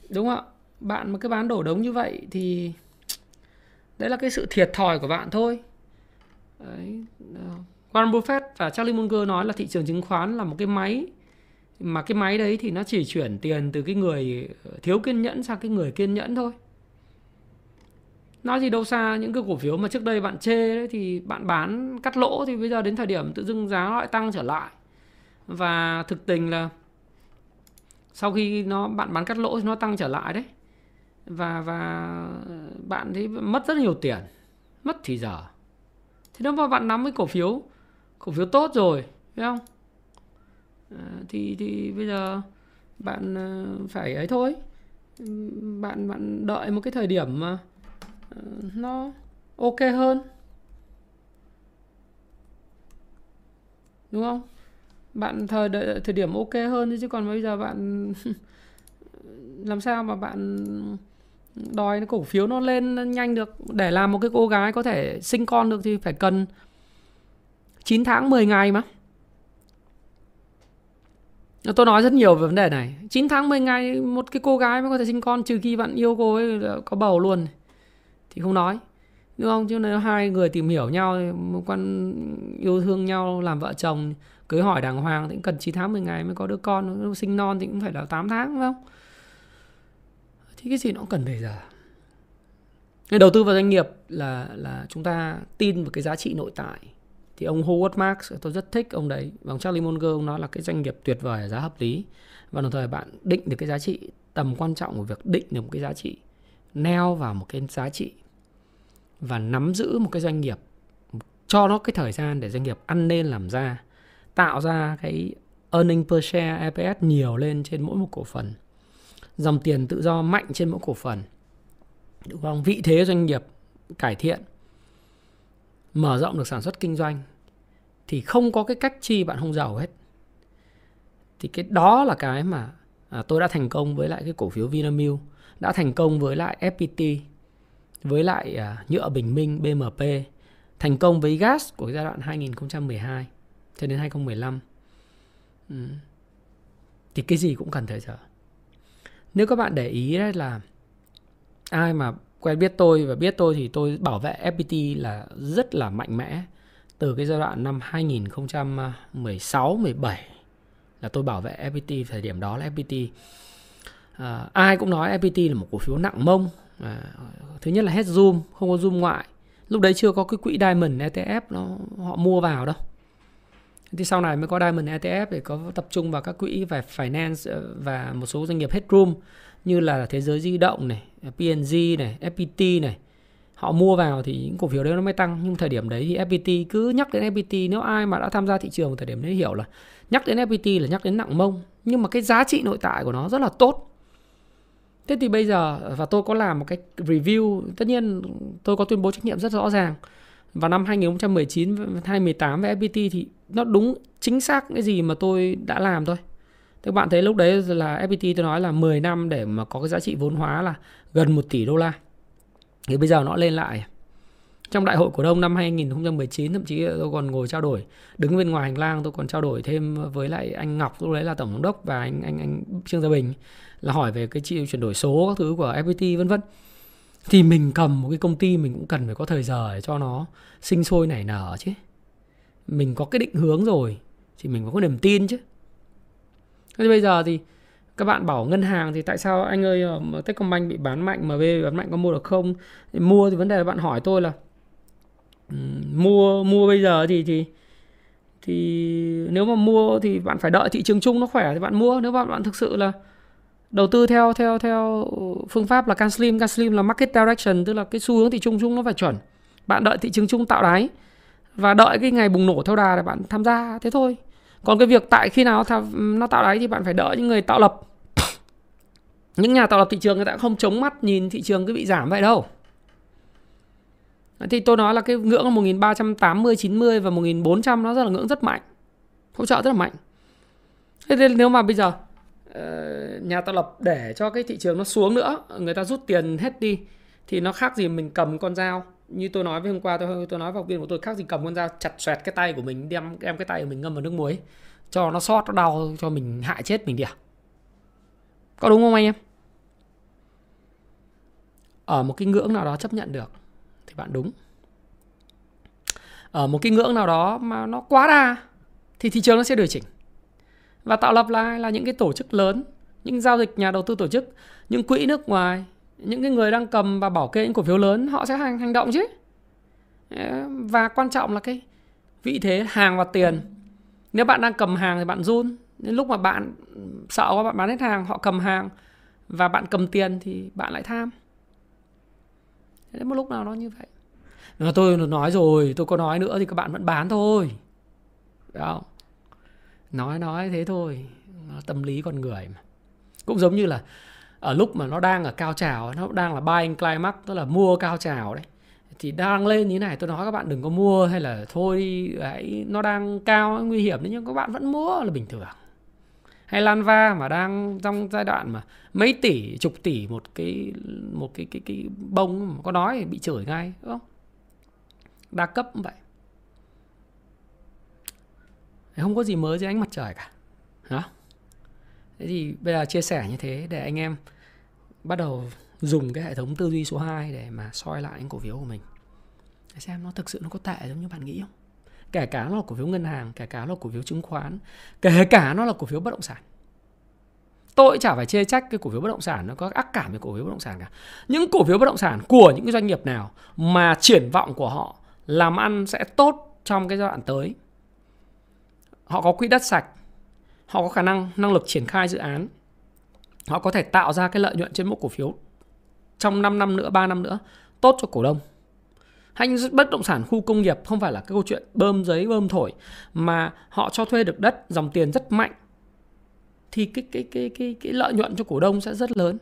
Đúng không ạ? Bạn mà cứ bán đổ đống như vậy thì đấy là cái sự thiệt thòi của bạn thôi. Đấy. Ờ, Warren Buffett và Charlie Munger nói là thị trường chứng khoán là một cái máy, mà cái máy đấy thì nó chỉ chuyển tiền từ cái người thiếu kiên nhẫn sang cái người kiên nhẫn thôi nói gì đâu xa những cái cổ phiếu mà trước đây bạn chê đấy thì bạn bán cắt lỗ thì bây giờ đến thời điểm tự dưng giá lại tăng trở lại. Và thực tình là sau khi nó bạn bán cắt lỗ thì nó tăng trở lại đấy. Và và bạn thấy mất rất nhiều tiền mất thì giờ. Thế nếu mà bạn nắm cái cổ phiếu cổ phiếu tốt rồi phải không? À, thì thì bây giờ bạn ờ, phải ấy thôi. Bạn bạn đợi một cái thời điểm mà nó ok hơn. Đúng không? Bạn thời đợi, thời điểm ok hơn chứ còn bây giờ bạn làm sao mà bạn đòi cổ phiếu nó lên nhanh được. Để làm một cái cô gái có thể sinh con được thì phải cần 9 tháng 10 ngày mà. Tôi nói rất nhiều về vấn đề này. 9 tháng 10 ngày một cái cô gái mới có thể sinh con Trừ khi bạn yêu cô ấy có bầu luôn. Thì không nói. Đúng không? Chứ nếu hai người tìm hiểu nhau Một quan yêu thương nhau, làm vợ chồng, Cưới hỏi đàng hoàng Thì cũng cần 9 tháng 10 ngày mới có đứa con. Sinh non thì cũng phải là 8 tháng đúng không? Thì cái gì nó cũng cần thời giờ. Đầu tư vào doanh nghiệp là là chúng ta tin vào cái giá trị nội tại. Thì ông Howard Marks, tôi rất thích ông đấy. Và ông Charlie Munger, ông nói là cái doanh nghiệp tuyệt vời ở giá hợp lý. Và đồng thời bạn định được cái giá trị, tầm quan trọng của việc định được một cái giá trị, neo vào một cái giá trị và nắm giữ một cái doanh nghiệp cho nó cái thời gian để doanh nghiệp ăn nên làm ra tạo ra cái earning per share EPS nhiều lên trên mỗi một cổ phần dòng tiền tự do mạnh trên mỗi cổ phần đúng không? Vị thế doanh nghiệp cải thiện mở rộng được sản xuất kinh doanh thì không có cái cách chi bạn không giàu hết. Thì cái đó là cái mà à, tôi đã thành công với lại cái cổ phiếu Vinamilk đã thành công với lại FPT với lại à, nhựa bình minh BMP thành công với gas của giai đoạn 2012 cho đến 2015 ừ. thì cái gì cũng cần thời giờ nếu các bạn để ý đấy là ai mà quen biết tôi và biết tôi thì tôi bảo vệ FPT là rất là mạnh mẽ. Từ cái giai đoạn năm 2016 17 là tôi bảo vệ FPT thời điểm đó là FPT à, ai cũng nói FPT là một cổ phiếu nặng mông à, thứ nhất là hết zoom không có zoom ngoại. Lúc đấy chưa có cái quỹ Diamond ETF nó họ mua vào đâu. Thì sau này mới có Diamond ETF để có tập trung vào các quỹ về finance ờ, và một số doanh nghiệp headroom như là thế giới di động này, png này, FPT này. Họ mua vào thì những cổ phiếu đấy nó mới tăng. Nhưng thời điểm đấy thì FPT cứ nhắc đến FPT nếu ai mà đã tham gia thị trường thời điểm đấy hiểu là nhắc đến FPT là nhắc đến nặng mông. Nhưng mà cái giá trị nội tại của nó rất là tốt. Thế thì bây giờ, và tôi có làm một cái review, tất nhiên tôi có tuyên bố trách nhiệm rất rõ ràng. Vào năm 2019 2018 với FPT thì nó đúng chính xác cái gì mà tôi đã làm thôi. Các bạn thấy lúc đấy là FPT tôi nói là 10 năm để mà có cái giá trị vốn hóa là gần 1 tỷ đô la. Thì bây giờ nó lên lại. Trong đại hội cổ đông năm 2019 thậm chí tôi còn ngồi trao đổi đứng bên ngoài hành lang tôi còn trao đổi thêm với lại anh Ngọc, lúc đấy là tổng giám đốc, và anh anh anh Trương Gia Bình là hỏi về cái chuyển đổi số, các thứ của FPT vân vân. Thì mình cầm một cái công ty mình cũng cần phải có thời giờ để cho nó sinh sôi nảy nở chứ. Mình có cái định hướng rồi, thì mình có niềm tin chứ. Thế bây giờ thì các bạn bảo ngân hàng thì tại sao anh ơi ờ, Techcombank bị bán mạnh MB bị bán mạnh có mua được không? Thì mua thì vấn đề là bạn hỏi tôi là mua mua bây giờ thì thì thì nếu mà mua thì bạn phải đợi thị trường chung nó khỏe thì bạn mua, nếu bạn bạn thực sự là đầu tư theo theo theo phương pháp là canslim canslim là market direction, tức là cái xu hướng thị trường chung nó phải chuẩn. Bạn đợi thị trường chung tạo đáy và đợi cái ngày bùng nổ theo đà để bạn tham gia. Thế thôi. Còn cái việc tại khi nào nó tạo đáy thì bạn phải đợi những người tạo lập. Những nhà tạo lập thị trường người ta không chống mắt nhìn thị trường cứ bị giảm vậy đâu. Thì tôi nói là cái ngưỡng là 1380 90 và 1400 nó rất là ngưỡng rất mạnh. Hỗ trợ rất là mạnh. Thế nên nếu mà bây giờ Ờ, nhà tạo lập để cho cái thị trường nó xuống nữa, người ta rút tiền hết đi, thì nó khác gì mình cầm con dao. Như tôi nói với hôm qua, tôi tôi nói với học viên của tôi, khác gì cầm con dao, chặt xoẹt cái tay của mình, đem đem cái tay của mình ngâm vào nước muối, cho nó sót, nó đau, cho mình hại chết mình đi à có đúng không anh em? Ở một cái ngưỡng nào đó chấp nhận được, thì bạn đúng. Ở một cái ngưỡng nào đó mà nó quá đà thì thị trường nó sẽ điều chỉnh và tạo lập lại là những cái tổ chức lớn, những giao dịch nhà đầu tư tổ chức, những quỹ nước ngoài, những cái người đang cầm và bảo kê những cổ phiếu lớn, họ sẽ hành hành động chứ. Và quan trọng là cái vị thế hàng và tiền. Nếu bạn đang cầm hàng thì bạn run. Đến lúc mà bạn sợ quá, bạn bán hết hàng, họ cầm hàng và bạn cầm tiền thì bạn lại tham. Đến một lúc nào nó như vậy. Mà tôi nói rồi, tôi có nói nữa thì các bạn vẫn bán thôi. Đấy không? Nói nói thế thôi. Tâm lý con người mà. Cũng giống như là ở lúc mà nó đang ở cao trào nó đang là buying climax, tức là mua cao trào đấy, thì đang lên như này, tôi nói các bạn đừng có mua hay là thôi đi ấy nó đang cao, nguy hiểm đấy, nhưng các bạn vẫn mua là bình thường. Hay Lanva mà đang trong giai đoạn mà mấy tỷ, chục tỷ một cái một cái cái cái bông mà có nói bị chửi ngay, đúng không? Đa cấp cũng vậy không có gì mới dưới ánh mặt trời cả. Hả? Thế thì bây giờ chia sẻ như thế để anh em bắt đầu dùng cái hệ thống tư duy số 2 để mà soi lại những cổ phiếu của mình. Để xem nó thực sự nó có tệ giống như bạn nghĩ không? Kể cả nó là cổ phiếu ngân hàng, kể cả nó là cổ phiếu chứng khoán, kể cả nó là cổ phiếu bất động sản. Tôi chả phải chê trách cái cổ phiếu bất động sản nó có ác cảm với cổ phiếu bất động sản cả. Những cổ phiếu bất động sản của những cái doanh nghiệp nào mà triển vọng của họ làm ăn sẽ tốt trong cái giai đoạn tới họ có quỹ đất sạch. Họ có khả năng năng lực triển khai dự án. Họ có thể tạo ra cái lợi nhuận trên mỗi cổ phiếu trong 5 năm nữa 3 năm nữa, tốt cho cổ đông. Hay bất động sản khu công nghiệp không phải là cái câu chuyện bơm giấy, bơm thổi, mà họ cho thuê được đất, dòng tiền rất mạnh, thì cái cái cái cái cái lợi nhuận cho cổ đông sẽ rất lớn.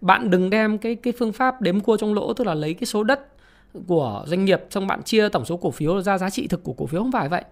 Bạn đừng đem cái cái phương pháp đếm cua trong lỗ, tức là lấy cái số đất của doanh nghiệp xong bạn chia tổng số cổ phiếu ra, giá trị thực của cổ phiếu không phải vậy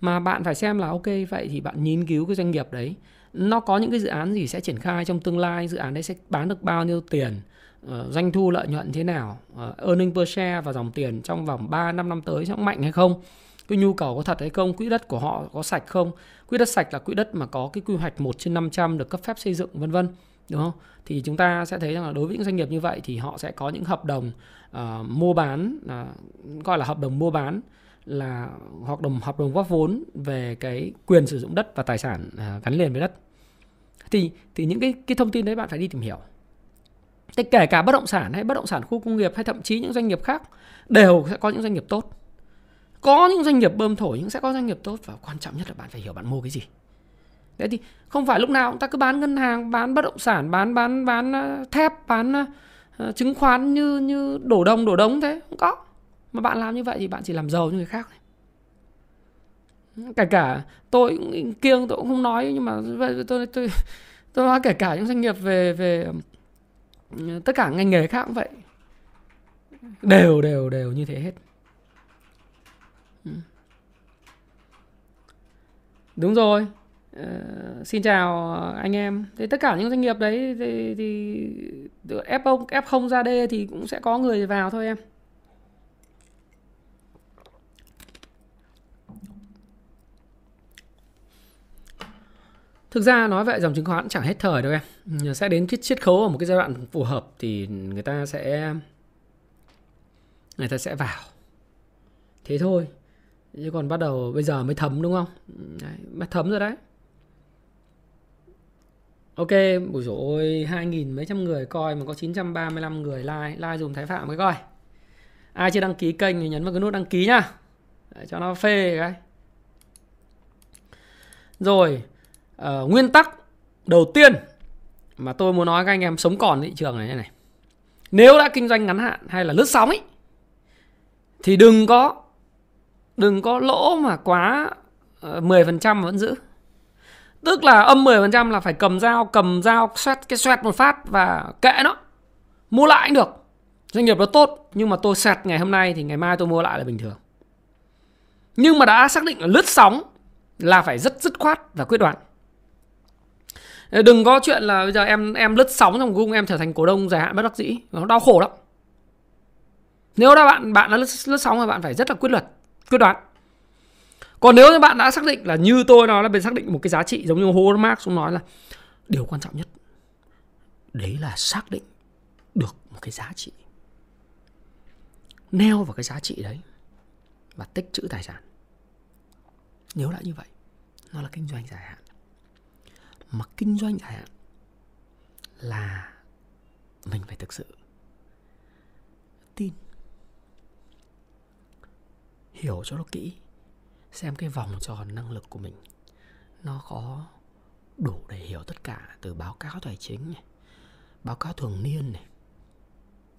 mà bạn phải xem là ok vậy thì bạn nghiên cứu cái doanh nghiệp đấy. Nó có những cái dự án gì sẽ triển khai trong tương lai dự án đấy sẽ bán được bao nhiêu tiền ờ, doanh thu lợi nhuận thế nào ờ, earning per share và dòng tiền trong vòng 3 5 năm tới sẽ mạnh hay không cái nhu cầu có thật hay không quỹ đất của họ có sạch không quỹ đất sạch là quỹ đất mà có cái quy hoạch 1 trên 500 được cấp phép xây dựng vân vân đúng không? Thì chúng ta sẽ thấy rằng là đối với những doanh nghiệp như vậy thì họ sẽ có những hợp đồng uh, mua bán uh, gọi là hợp đồng mua bán là hợp đồng hợp đồng góp vốn về cái quyền sử dụng đất và tài sản à, gắn liền với đất. Thì thì những cái cái thông tin đấy bạn phải đi tìm hiểu. Thì kể cả bất động sản hay bất động sản khu công nghiệp hay thậm chí những doanh nghiệp khác đều sẽ có những doanh nghiệp tốt. Có những doanh nghiệp bơm thổi nhưng sẽ có doanh nghiệp tốt và quan trọng nhất là bạn phải hiểu bạn mua cái gì. Đấy thì không phải lúc nào chúng ta cứ bán ngân hàng bán bất động sản bán bán bán à, thép bán uh, chứng khoán như như đổ đông đổ đống thế không có mà bạn làm như vậy thì bạn chỉ làm giàu cho người khác kể cả tôi cũng kiêng tôi cũng không nói nhưng mà tôi tôi tôi, tôi nói kể cả những doanh nghiệp về về tất cả ngành nghề khác cũng vậy. Đều đều đều như thế hết. Đúng rồi. Uh, xin chào anh em. Thì tất cả những doanh nghiệp đấy thì, thì f f0 ra d thì cũng sẽ có người vào thôi em. Thực ra nói vậy dòng chứng khoán chẳng hết thời đâu em. Sẽ đến cái chiết khấu ở một cái giai đoạn phù hợp thì người ta sẽ người ta sẽ vào. Thế thôi chứ còn bắt đầu bây giờ mới thấm đúng không đấy, mới thấm rồi đấy Ok, buổi rồi hai nghìn mấy trăm người coi mà có 935 người like, like dùng Thái Phạm mới coi. Ai chưa đăng ký kênh thì nhấn vào cái nút đăng ký nhá. Để cho nó phê cái. Rồi, uh, nguyên tắc đầu tiên mà tôi muốn nói các anh em sống còn thị trường này này. Nếu đã kinh doanh ngắn hạn hay là lướt sóng ấy thì đừng có đừng có lỗ mà quá ờ, 10% vẫn giữ. Tức là âm 10% là phải cầm dao, cầm dao xoét cái xoẹt một phát và kệ nó. Mua lại cũng được. Doanh nghiệp nó tốt nhưng mà tôi sạt ngày hôm nay thì ngày mai tôi mua lại là bình thường. Nhưng mà đã xác định là lướt sóng là phải rất dứt khoát và quyết đoán đừng có chuyện là bây giờ em em lướt sóng trong gung em trở thành cổ đông dài hạn bất đắc dĩ. Nó đau khổ lắm. Nếu đã bạn bạn đã lướt, lướt sóng thì bạn phải rất là quyết luật quyết đoán. Còn nếu như bạn đã xác định là như tôi nói là mình xác định một cái giá trị giống như Howard Marks nói là điều quan trọng nhất đấy là xác định được một cái giá trị. Neo vào cái giá trị đấy và tích trữ tài sản. Nếu đã như vậy nó là kinh doanh dài hạn mà kinh doanh chẳng hạn, là mình phải thực sự tin, hiểu cho nó kỹ, xem cái vòng tròn năng lực của mình nó có đủ để hiểu tất cả từ báo cáo tài chính này, báo cáo thường niên này.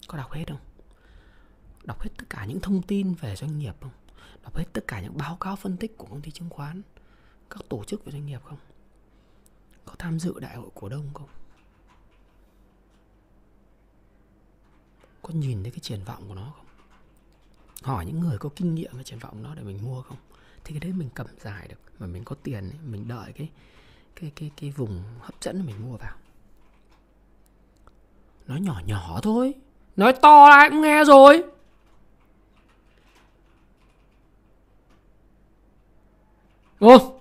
Có đọc hết không? Đọc hết tất cả những thông tin về doanh nghiệp không? Đọc hết tất cả những báo cáo phân tích của công ty chứng khoán, các tổ chức về doanh nghiệp không? Có tham dự đại hội cổ đông không? Có nhìn thấy cái triển vọng của nó không? Hỏi những người có kinh nghiệm về triển vọng nó để mình mua không? Thì cái đấy mình cầm dài được mà mình có tiền ấy, mình đợi cái cái cái cái vùng hấp dẫn mình mua vào. Nói nhỏ nhỏ thôi nói to ai cũng nghe rồi. Đúng không?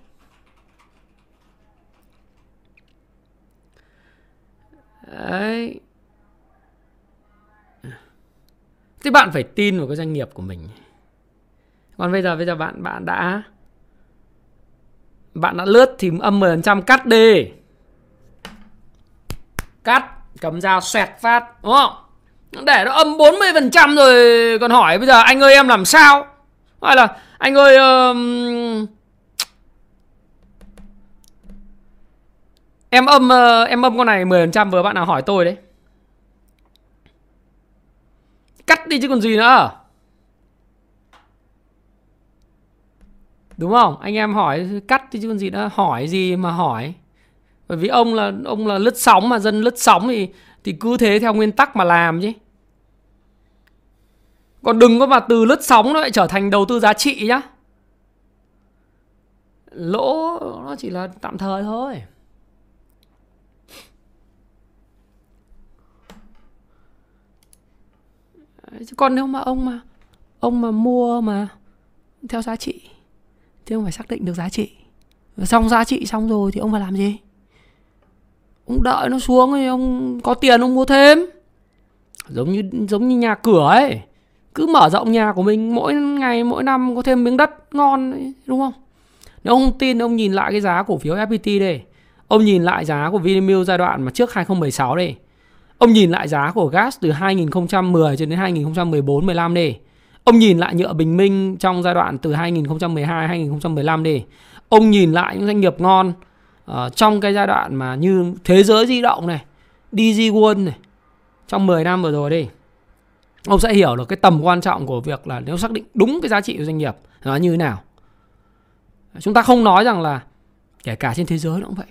Đấy. Thì bạn phải tin vào cái doanh nghiệp của mình. Còn bây giờ bây giờ bạn bạn đã bạn đã lướt thì âm 10% cắt đi. Cắt, cầm dao xoẹt phát, đúng không? Để nó âm 40% rồi còn hỏi bây giờ anh ơi em làm sao? Hay là anh ơi um... Em âm em âm con này 10% vừa bạn nào hỏi tôi đấy. Cắt đi chứ còn gì nữa. Đúng không? Anh em hỏi cắt đi chứ còn gì nữa, hỏi gì mà hỏi. Bởi vì ông là ông là lướt sóng mà dân lướt sóng thì thì cứ thế theo nguyên tắc mà làm chứ. Còn đừng có mà từ lướt sóng nó lại trở thành đầu tư giá trị nhá. Lỗ nó chỉ là tạm thời thôi. Chứ còn nếu mà ông mà ông mà mua mà theo giá trị thì ông phải xác định được giá trị. Xong giá trị xong rồi thì ông phải làm gì? Ông đợi nó xuống thì ông có tiền ông mua thêm. Giống như giống như nhà cửa ấy. Cứ mở rộng nhà của mình mỗi ngày mỗi năm có thêm miếng đất ngon ấy, đúng không? Nếu ông tin ông nhìn lại cái giá cổ phiếu FPT đây ông nhìn lại giá của Vinamilk giai đoạn mà trước 2016 đây Ông nhìn lại giá của gas từ 2010 cho đến 2014 15 đi. Ông nhìn lại nhựa Bình Minh trong giai đoạn từ 2012 2015 đi. Ông nhìn lại những doanh nghiệp ngon uh, trong cái giai đoạn mà như thế giới di động này, DG World này trong 10 năm vừa rồi đi. Ông sẽ hiểu được cái tầm quan trọng của việc là nếu xác định đúng cái giá trị của doanh nghiệp nó như thế nào. Chúng ta không nói rằng là kể cả trên thế giới nó cũng vậy.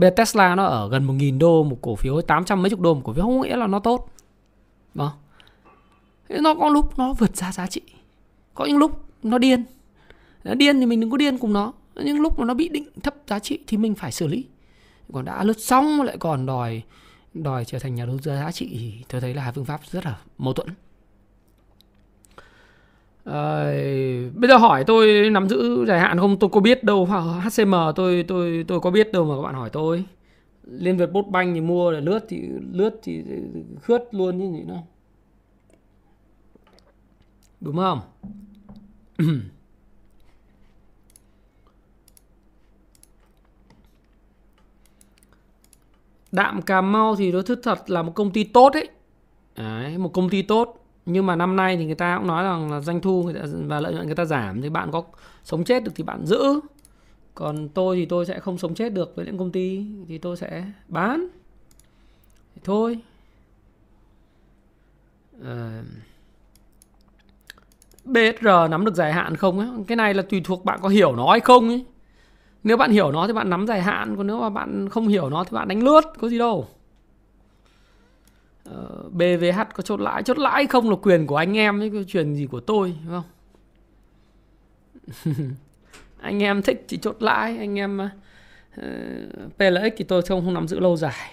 Bây Tesla nó ở gần 1.000 đô một cổ phiếu 800 mấy chục đô một cổ phiếu không nghĩa là nó tốt. Đó, Nó có lúc nó vượt ra giá trị. Có những lúc nó điên. Nó Điên thì mình đừng có điên cùng nó. Những lúc mà nó bị định thấp giá trị thì mình phải xử lý. Còn đã lướt xong lại còn đòi Đòi trở thành nhà đầu tư giá trị thì tôi thấy là hai phương pháp rất là mâu thuẫn. À, bây giờ hỏi tôi nắm giữ dài hạn không? Tôi có biết đâu HCM tôi tôi tôi có biết đâu mà các bạn hỏi tôi. Liên Việt Bốt Banh thì mua là lướt thì lướt thì khướt luôn như vậy đâu đúng không? Đạm Cà Mau thì nó thức thật là một công ty tốt ấy. Đấy, một công ty tốt nhưng mà năm nay thì người ta cũng nói rằng là doanh thu và lợi nhuận người ta giảm. Thì bạn có sống chết được thì bạn giữ. Còn tôi thì tôi sẽ không sống chết được với những công ty thì tôi sẽ bán. Thì thôi. Ờ, à, BSR nắm được dài hạn không ấy? cái này là tùy thuộc bạn có hiểu nó hay không ấy. nếu bạn hiểu nó thì bạn nắm dài hạn còn nếu mà bạn không hiểu nó thì bạn đánh lướt có gì đâu. Ờ, uh, BVH có chốt lãi? Chốt lãi không là quyền của anh em chứ chuyện gì của tôi đúng không? Anh em thích thì chốt lãi anh em ờ, uh, PLX thì tôi không không nắm giữ lâu dài.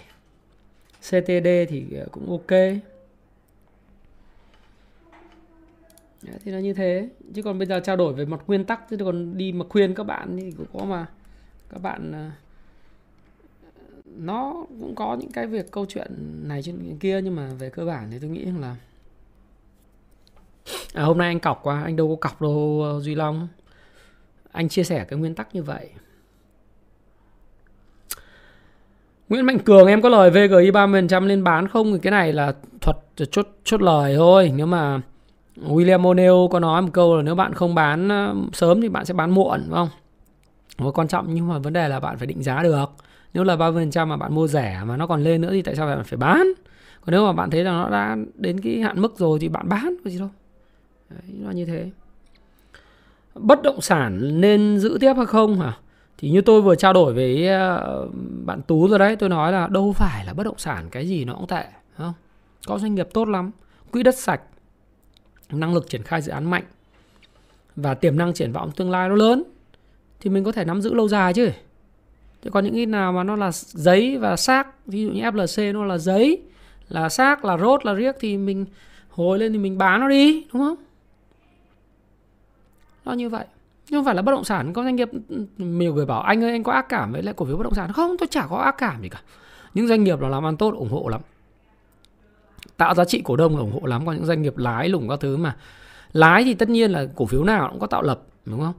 CTD thì ờ, cũng ok. Đấy, thì nó như thế. Chứ còn bây giờ trao đổi về mặt nguyên tắc chứ còn đi mà khuyên các bạn thì cũng có mà. Các bạn uh, nó cũng có những cái việc câu chuyện này trên kia nhưng mà về cơ bản thì tôi nghĩ là à, hôm nay anh cọc qua anh đâu có cọc đâu ờ, Duy Long anh chia sẻ cái nguyên tắc như vậy Nguyễn Mạnh Cường em có lời VGI 30% lên bán không thì cái này là thuật chốt chốt lời thôi nếu mà William O'Neill có nói một câu là nếu bạn không bán ờ, sớm thì bạn sẽ bán muộn đúng không? Nó quan trọng nhưng mà vấn đề là bạn phải định giá được. Nếu là 30% mà bạn mua rẻ mà nó còn lên nữa thì tại sao bạn phải bán? Còn nếu mà bạn thấy rằng nó đã đến cái hạn mức rồi thì bạn bán có gì đâu. Đấy, nó như thế. Bất động sản nên giữ tiếp hay không hả? Thì như tôi vừa trao đổi với ờ, bạn Tú rồi đấy, tôi nói là đâu phải là bất động sản cái gì nó cũng tệ, không? Có doanh nghiệp tốt lắm, quỹ đất sạch, năng lực triển khai dự án mạnh và tiềm năng triển vọng tương lai nó lớn thì mình có thể nắm giữ lâu dài chứ. Thế còn những cái nào mà nó là giấy và xác, ví dụ như FLC nó là giấy, là xác, là rốt, là riếc thì mình hồi lên thì mình bán nó đi, đúng không? Nó như vậy. Nhưng không phải là bất động sản có doanh nghiệp nhiều người bảo anh ơi anh có ác cảm với lại cổ phiếu bất động sản? Không tôi chả có ác cảm gì cả. Những doanh nghiệp là làm ăn tốt ủng hộ lắm. Tạo giá trị cổ đông là ủng hộ lắm. Còn những doanh nghiệp lái lủng các thứ mà lái thì tất nhiên là cổ phiếu nào cũng có tạo lập đúng không?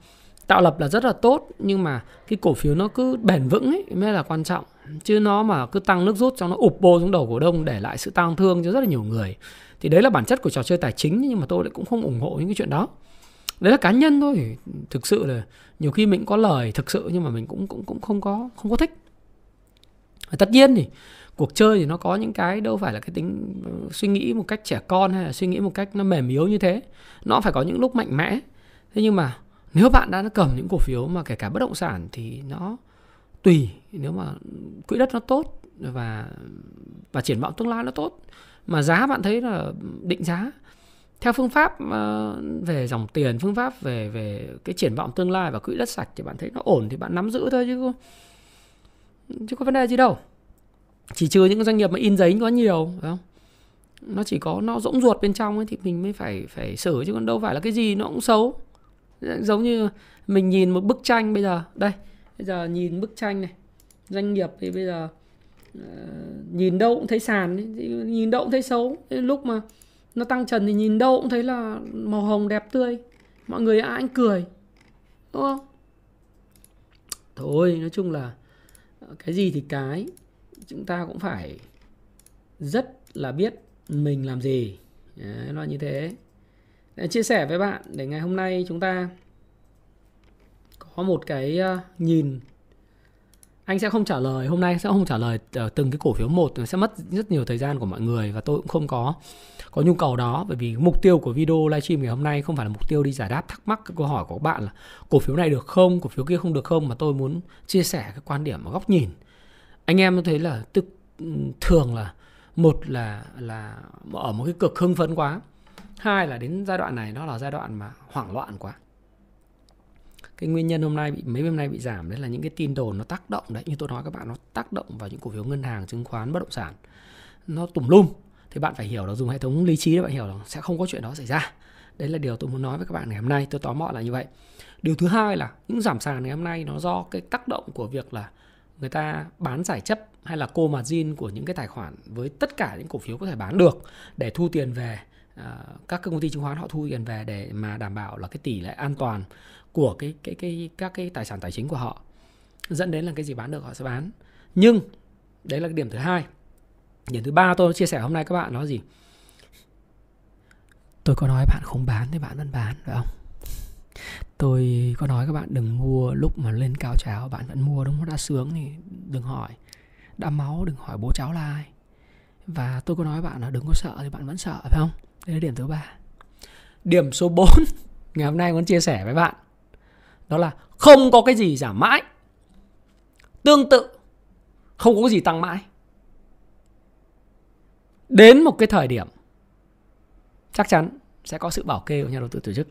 Tạo lập là rất là tốt, nhưng mà cái cổ phiếu nó cứ bền vững ấy, mới là quan trọng. Chứ nó mà cứ tăng nước rút cho nó ụp bô xuống đầu cổ đông để lại sự tăng thương cho rất là nhiều người. Thì đấy là bản chất của trò chơi tài chính, nhưng mà tôi lại cũng không ủng hộ những cái chuyện đó. Đấy là cá nhân thôi. Thực sự là nhiều khi mình có lời thực sự nhưng mà mình cũng cũng cũng không có không có thích. Và tất nhiên thì cuộc chơi thì nó có những cái đâu phải là cái tính ừ, suy nghĩ một cách trẻ con hay là suy nghĩ một cách nó mềm yếu như thế. Nó phải có những lúc mạnh mẽ. Thế nhưng mà nếu bạn đã cầm những cổ phiếu mà kể cả bất động sản thì nó tùy. Nếu mà quỹ đất nó tốt và và triển vọng tương lai nó tốt. Mà giá bạn thấy là định giá. Theo phương pháp ờ, về dòng tiền, phương pháp về về cái triển vọng tương lai và quỹ đất sạch thì bạn thấy nó ổn thì bạn nắm giữ thôi chứ chứ có vấn đề gì đâu. Chỉ trừ những doanh nghiệp mà in giấy có nhiều, phải không? Nó chỉ có, nó rỗng ruột bên trong ấy thì mình mới phải phải xử chứ còn đâu phải là cái gì nó cũng xấu giống như mình nhìn một bức tranh bây giờ. Đây bây giờ nhìn bức tranh này. Doanh nghiệp thì bây giờ uh, nhìn đâu cũng thấy sàn ấy, nhìn đâu cũng thấy xấu. Lúc mà nó tăng trần thì nhìn đâu cũng thấy là màu hồng đẹp tươi. Mọi người ai anh cười. Đúng không? Thôi nói chung là ờ, cái gì thì cái. Chúng ta cũng phải rất là biết mình làm gì. Đấy, nó như thế chia sẻ với bạn để ngày hôm nay chúng ta có một cái ờ, nhìn. Anh sẽ không trả lời, hôm nay sẽ không trả lời ờ, từng cái cổ phiếu một sẽ mất rất nhiều thời gian của mọi người và tôi cũng không có có nhu cầu đó. Bởi vì mục tiêu của video livestream ngày hôm nay không phải là mục tiêu đi giải đáp thắc mắc các câu hỏi của các bạn là cổ phiếu này được không, cổ phiếu kia không được không, mà tôi muốn chia sẻ cái quan điểm và góc nhìn. Anh em thấy là tức thường là, một là là ở một cái cực hưng phấn quá hai là đến giai đoạn này nó là giai đoạn mà hoảng loạn quá. Cái nguyên nhân hôm nay bị, mấy hôm nay bị giảm, đấy là những cái tin đồn nó tác động đấy. Như tôi nói các bạn, nó tác động vào những cổ phiếu ngân hàng, chứng khoán, bất động sản. Nó tùm lum. Thì bạn phải hiểu là dùng hệ thống lý trí để bạn hiểu là sẽ không có chuyện đó xảy ra. Đấy là điều tôi muốn nói với các bạn ngày hôm nay. Tôi tóm gọn là như vậy. Điều thứ hai là những giảm sàn ngày hôm nay nó do cái tác động của việc là người ta bán giải chấp hay là cô margin của những cái tài khoản với tất cả những cổ phiếu có thể bán được để thu tiền về. Ờ, các công ty chứng khoán họ thu tiền về để mà đảm bảo là cái tỷ lệ an toàn của cái cái cái, các cái tài sản tài chính của họ. Dẫn đến là cái gì bán được họ sẽ bán. Nhưng, đấy là cái điểm thứ hai. Điểm thứ ba tôi chia sẻ hôm nay các bạn nói gì? Tôi có nói bạn không bán thì bạn vẫn bán, phải không? Tôi có nói các bạn đừng mua lúc mà lên cao trào, bạn vẫn mua đúng không? Đã sướng thì đừng hỏi. Đã máu đừng hỏi bố cháu là ai. Và tôi có nói bạn là đừng có sợ thì bạn vẫn sợ, phải không? Đây là điểm thứ ba. Điểm số 4 ngày hôm nay muốn chia sẻ với bạn, đó là không có cái gì giảm mãi. Tương tự, không có cái gì tăng mãi. Đến một cái thời điểm, chắc chắn sẽ có sự bảo kê của nhà đầu tư tổ chức.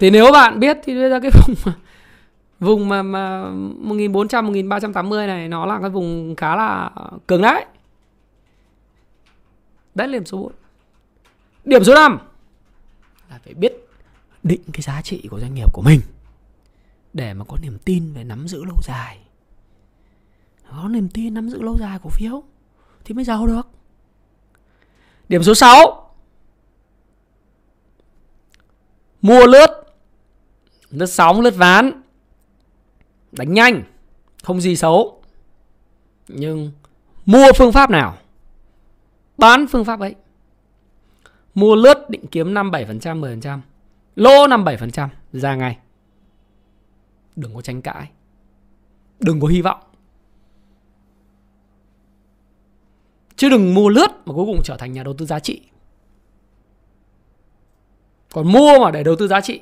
Thì nếu bạn biết thì bây giờ cái vùng vùng mà mà 1400 1380 này, nó là cái vùng khá là cường đấy. Đấy là điểm số 4 điểm số 5 là phải biết định cái giá trị của doanh nghiệp của mình để mà có niềm tin về nắm giữ lâu dài. Có niềm tin nắm giữ lâu dài cổ phiếu thì mới giàu được. Điểm số 6 mua lướt. Lướt sóng, lướt ván đánh nhanh không gì xấu. Nhưng mua phương pháp nào? Bán phương pháp ấy. Mua lướt định kiếm 5 7% 10% lỗ 5 7% ra ngay. Đừng có tranh cãi. Đừng có hy vọng. Chứ đừng mua lướt mà cuối cùng trở thành nhà đầu tư giá trị. Còn mua mà để đầu tư giá trị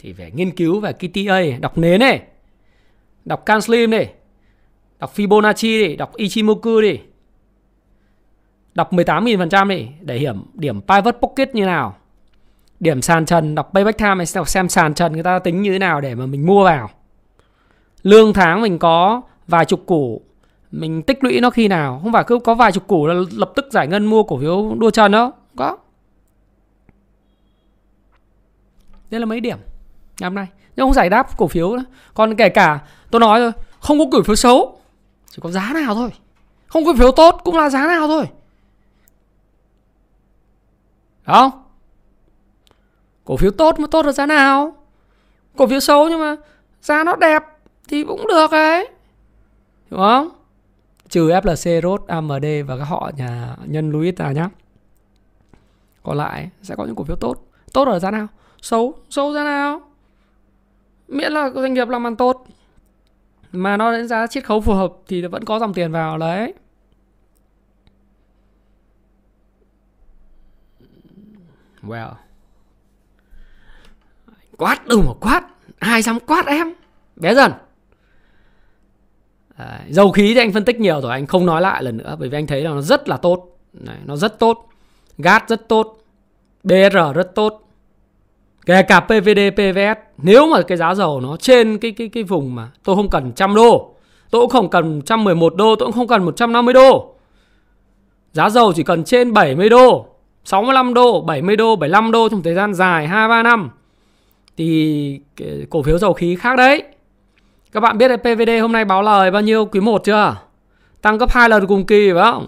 thì phải nghiên cứu về KTA, đọc nến này, đọc Canslim đi, đọc Fibonacci đi, đọc Ichimoku đi. Đọc 18.000% đi để hiểm điểm pivot pocket như nào. Điểm sàn trần, đọc payback time này xem sàn trần người ta tính như thế nào để mà mình mua vào. Lương tháng mình có vài chục củ, mình tích lũy nó khi nào, không phải cứ có vài chục củ là lập tức giải ngân mua cổ phiếu đua trần đó, có. Đây là mấy điểm năm nay nhưng không giải đáp cổ phiếu nữa. còn kể cả tôi nói rồi không có cổ phiếu xấu chỉ có giá nào thôi. Không có cổ phiếu tốt cũng là giá nào thôi. Đúng không? Cổ phiếu tốt mà tốt là giá nào? Cổ phiếu xấu nhưng mà giá nó đẹp thì cũng được ấy. Đúng không? Trừ FLC, Rốt, AMD và các họ nhà nhân Louis ta nhá. Còn lại sẽ có những cổ phiếu tốt. Tốt ở giá nào? Xấu xấu giá nào? Miễn là doanh nghiệp làm ăn tốt. Mà nó đến giá chiết khấu phù hợp thì vẫn có dòng tiền vào đấy. Well. Quát đừng mà quát. Ai dám quát em? Bé dần. Đấy, dầu khí thì anh phân tích nhiều rồi anh không nói lại lần nữa bởi vì anh thấy là nó rất là tốt. Đấy, nó rất tốt. Gas rất tốt. BR rất tốt kể cả PVD, PVS nếu mà cái giá dầu nó trên cái cái cái vùng mà tôi không cần trăm đô tôi cũng không cần 111 đô tôi cũng không cần 150 đô. Giá dầu chỉ cần trên 70 đô 65 đô 70 đô 75 đô trong thời gian dài 2-3 năm. Thì cổ phiếu dầu khí khác đấy. Các bạn biết là PVD hôm nay báo lời bao nhiêu quý 1 chưa? Tăng gấp 2 lần cùng kỳ phải không?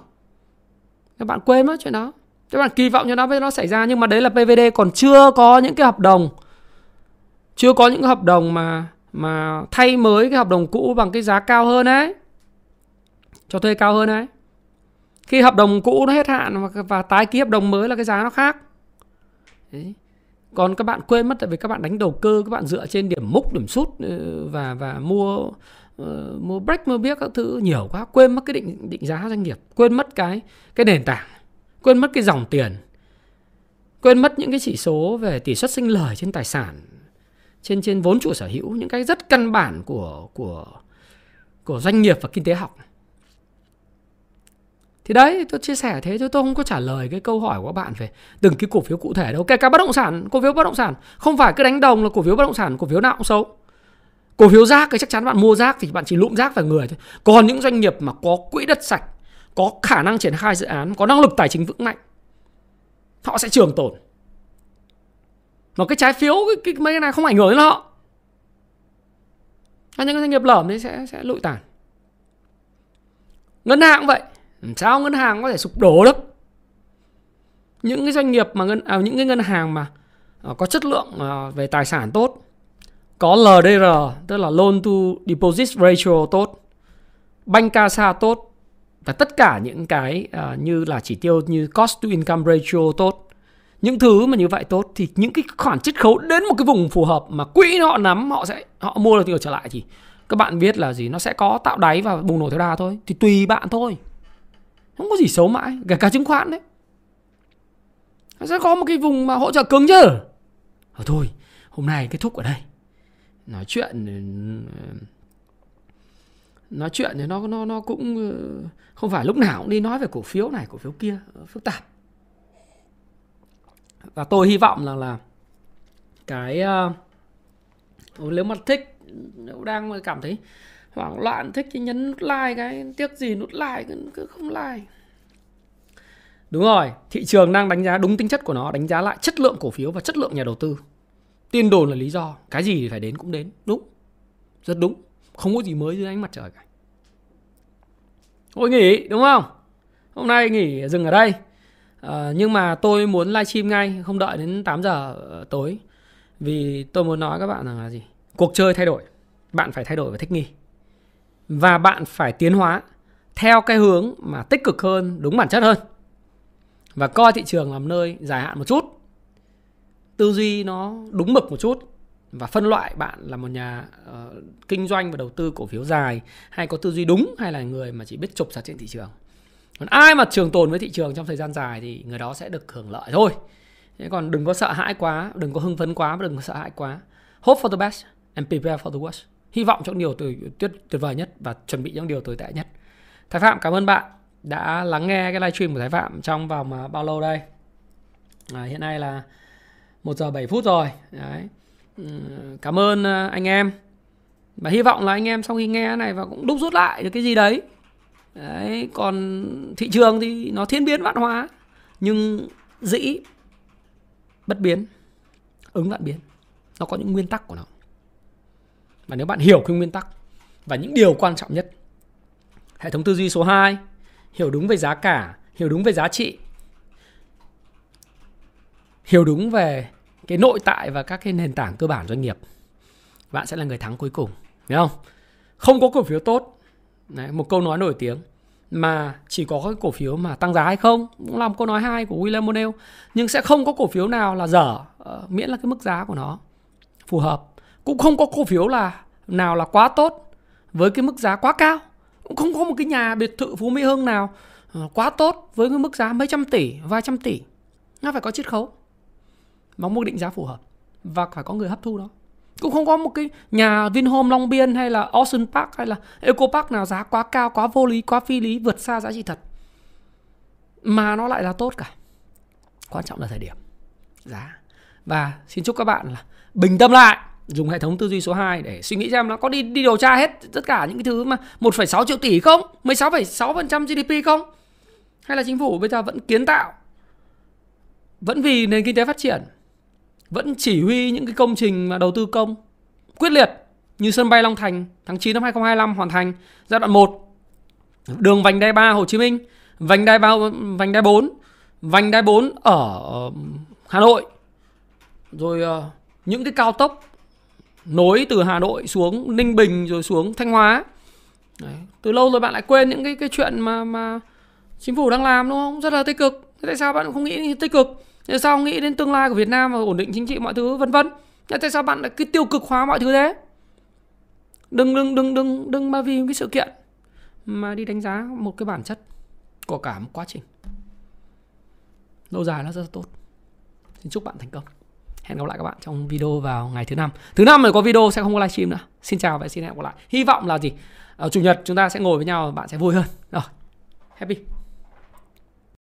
Các bạn quên mất chuyện đó các bạn kỳ vọng cho nó nó xảy ra nhưng mà đấy là PVD còn chưa có những cái hợp đồng. Chưa có những hợp đồng mà mà thay mới cái hợp đồng cũ bằng cái giá cao hơn đấy cho thuê cao hơn đấy khi hợp đồng cũ nó hết hạn và, và tái ký hợp đồng mới là cái giá nó khác. Đấy. còn các bạn quên mất tại vì các bạn đánh đầu cơ các bạn dựa trên điểm múc điểm sút ừ, và và mua uh, mua break mua biết các thứ nhiều quá quên mất cái định định giá doanh nghiệp quên mất cái cái nền tảng quên mất cái dòng tiền, quên mất những cái chỉ số về tỷ suất sinh lời trên tài sản, trên trên vốn chủ sở hữu, những cái rất căn bản của của của doanh nghiệp và kinh tế học. Thì đấy, tôi chia sẻ thế thôi tôi không có trả lời cái câu hỏi của các bạn về từng cái cổ phiếu cụ thể đâu, kể cả bất động sản, cổ phiếu bất động sản. Không phải cứ đánh đồng là cổ phiếu bất động sản, cổ phiếu nào cũng xấu. Cổ phiếu rác thì chắc chắn bạn mua rác thì bạn chỉ lụm rác vào người thôi. Còn những doanh nghiệp mà có quỹ đất sạch có khả năng triển khai dự án có năng lực tài chính vững mạnh họ sẽ trường tồn. Mà cái trái phiếu cái, cái mấy cái này không ảnh hưởng đến họ. Những cái doanh nghiệp lởm thì sẽ sẽ lụi tàn. Ngân hàng cũng vậy. Sao ngân hàng có thể sụp đổ được? Những cái doanh nghiệp mà ngân à, những cái ngân hàng mà à, có chất lượng à, về tài sản tốt có LDR tức là loan to deposit ratio tốt banh casa tốt và tất cả những cái uh, như là chỉ tiêu như cost to income ratio tốt những thứ mà như vậy tốt thì những cái khoản chiết khấu đến một cái vùng phù hợp mà quỹ họ nắm họ sẽ họ mua được tiền trở lại thì các bạn biết là gì? Nó sẽ có tạo đáy và bùng nổ theo đà thôi thì tùy bạn thôi. Không có gì xấu mãi kể cả chứng khoán đấy. Nó sẽ có một cái vùng mà hỗ trợ cứng chứ. Ờ, thôi hôm nay kết thúc ở đây. Nói chuyện ừ, ừ, nói chuyện thì nó nó nó cũng ờ, không phải lúc nào cũng đi nói về cổ phiếu này cổ phiếu kia ờ, phức tạp. Và tôi hy vọng rằng là cái uh, nếu mà thích nếu đang cảm thấy hoảng loạn thích thì nhấn nút like cái tiếc gì nút like cứ không like. Đúng rồi thị trường đang đánh giá đúng tính chất của nó đánh giá lại chất lượng cổ phiếu và chất lượng nhà đầu tư. Tin đồn là lý do cái gì phải đến cũng đến. Đúng rất đúng không có gì mới dưới ánh mặt trời cả. Ôi nghỉ đúng không? Hôm nay nghỉ dừng ở đây. À, nhưng mà tôi muốn livestream ngay không đợi đến 8 giờ ờ, tối. Vì tôi muốn nói các bạn rằng là gì? Cuộc chơi thay đổi. Bạn phải thay đổi và thích nghi. Và bạn phải tiến hóa theo cái hướng mà tích cực hơn đúng bản chất hơn. Và coi thị trường làm nơi dài hạn một chút. Tư duy nó đúng mực một chút và phân loại bạn là một nhà uh, kinh doanh và đầu tư cổ phiếu dài hay có tư duy đúng hay là người mà chỉ biết chụp ra trên thị trường. Còn ai mà trường tồn với thị trường trong thời gian dài thì người đó sẽ được hưởng lợi thôi. Thế còn đừng có sợ hãi quá đừng có hưng phấn quá và đừng có sợ hãi quá. Hope for the best and prepare for the worst. Hy vọng trong điều tuyệt, tuyệt, tuyệt vời nhất và chuẩn bị những điều tồi tệ nhất. Thái phạm cảm ơn bạn đã lắng nghe cái livestream của thái phạm trong vòng ờ, bao lâu đây? À, hiện nay là một giờ 7 phút rồi. Đấy cảm ơn ờ, anh em. Và hy vọng là anh em sau khi nghe này và cũng đúc rút lại được cái gì đấy. Đấy, còn thị trường thì nó thiên biến vạn hóa, nhưng dĩ bất biến, ứng vạn biến. Nó có những nguyên tắc của nó. Và nếu bạn hiểu cái nguyên tắc và những điều quan trọng nhất, hệ thống tư duy số 2 hiểu đúng về giá cả, hiểu đúng về giá trị, hiểu đúng về cái nội tại và các cái nền tảng cơ bản doanh nghiệp bạn sẽ là người thắng cuối cùng hiểu không? Không có cổ phiếu tốt. Đấy, một câu nói nổi tiếng mà chỉ có cái cổ phiếu mà tăng giá hay không cũng là một câu nói hai của William O'Neill nhưng sẽ không có cổ phiếu nào là dở ờ, miễn là cái mức giá của nó phù hợp. Cũng không có cổ phiếu là nào là quá tốt với cái mức giá quá cao. Cũng không có một cái nhà biệt thự Phú Mỹ Hưng nào ờ, quá tốt với cái mức giá mấy trăm tỷ vài trăm tỷ. Nó phải có chiết khấu mong một định giá phù hợp và phải có người hấp thu đó cũng không có một cái nhà Vinhome Long Biên hay là Ocean Park hay là Eco Park nào giá quá cao, quá vô lý, quá phi lý, vượt xa giá trị thật. Mà nó lại là tốt cả. Quan trọng là thời điểm, giá. Và xin chúc các bạn là bình tâm lại dùng hệ thống tư duy số 2 để suy nghĩ xem nó có đi đi điều tra hết tất cả những cái thứ mà 1,6 triệu tỷ không? 16,6% GDP không? Hay là chính phủ bây giờ vẫn kiến tạo vẫn vì nền kinh tế phát triển vẫn chỉ huy những cái công trình mà đầu tư công quyết liệt như sân bay Long Thành tháng 9 năm 2025 hoàn thành giai đoạn 1 đường vành đai 3 Hồ Chí Minh, vành đai 3 vành đai 4 vành đai 4 ở um, Hà Nội. Rồi ờ, những cái cao tốc nối từ Hà Nội xuống Ninh Bình rồi xuống Thanh Hóa. Đấy. từ lâu rồi bạn lại quên những cái cái chuyện mà mà chính phủ đang làm, đúng không? Rất là tích cực. Tại sao bạn không nghĩ tích cực? Tại sao nghĩ đến tương lai của Việt Nam và ổn định chính trị mọi thứ, vân vân? Tại sao bạn lại cứ tiêu cực hóa mọi thứ thế? Đừng đừng đừng đừng đừng mà vì cái sự kiện mà đi đánh giá một cái bản chất của cả một quá trình. Lâu dài nó rất là tốt. Xin chúc bạn thành công. Hẹn gặp lại các bạn trong video vào ngày thứ năm. Thứ năm này có video sẽ không có livestream nữa. Xin chào và xin hẹn gặp lại. Hy vọng là gì? Ở chủ nhật chúng ta sẽ ngồi với nhau bạn sẽ vui hơn. Rồi. Happy.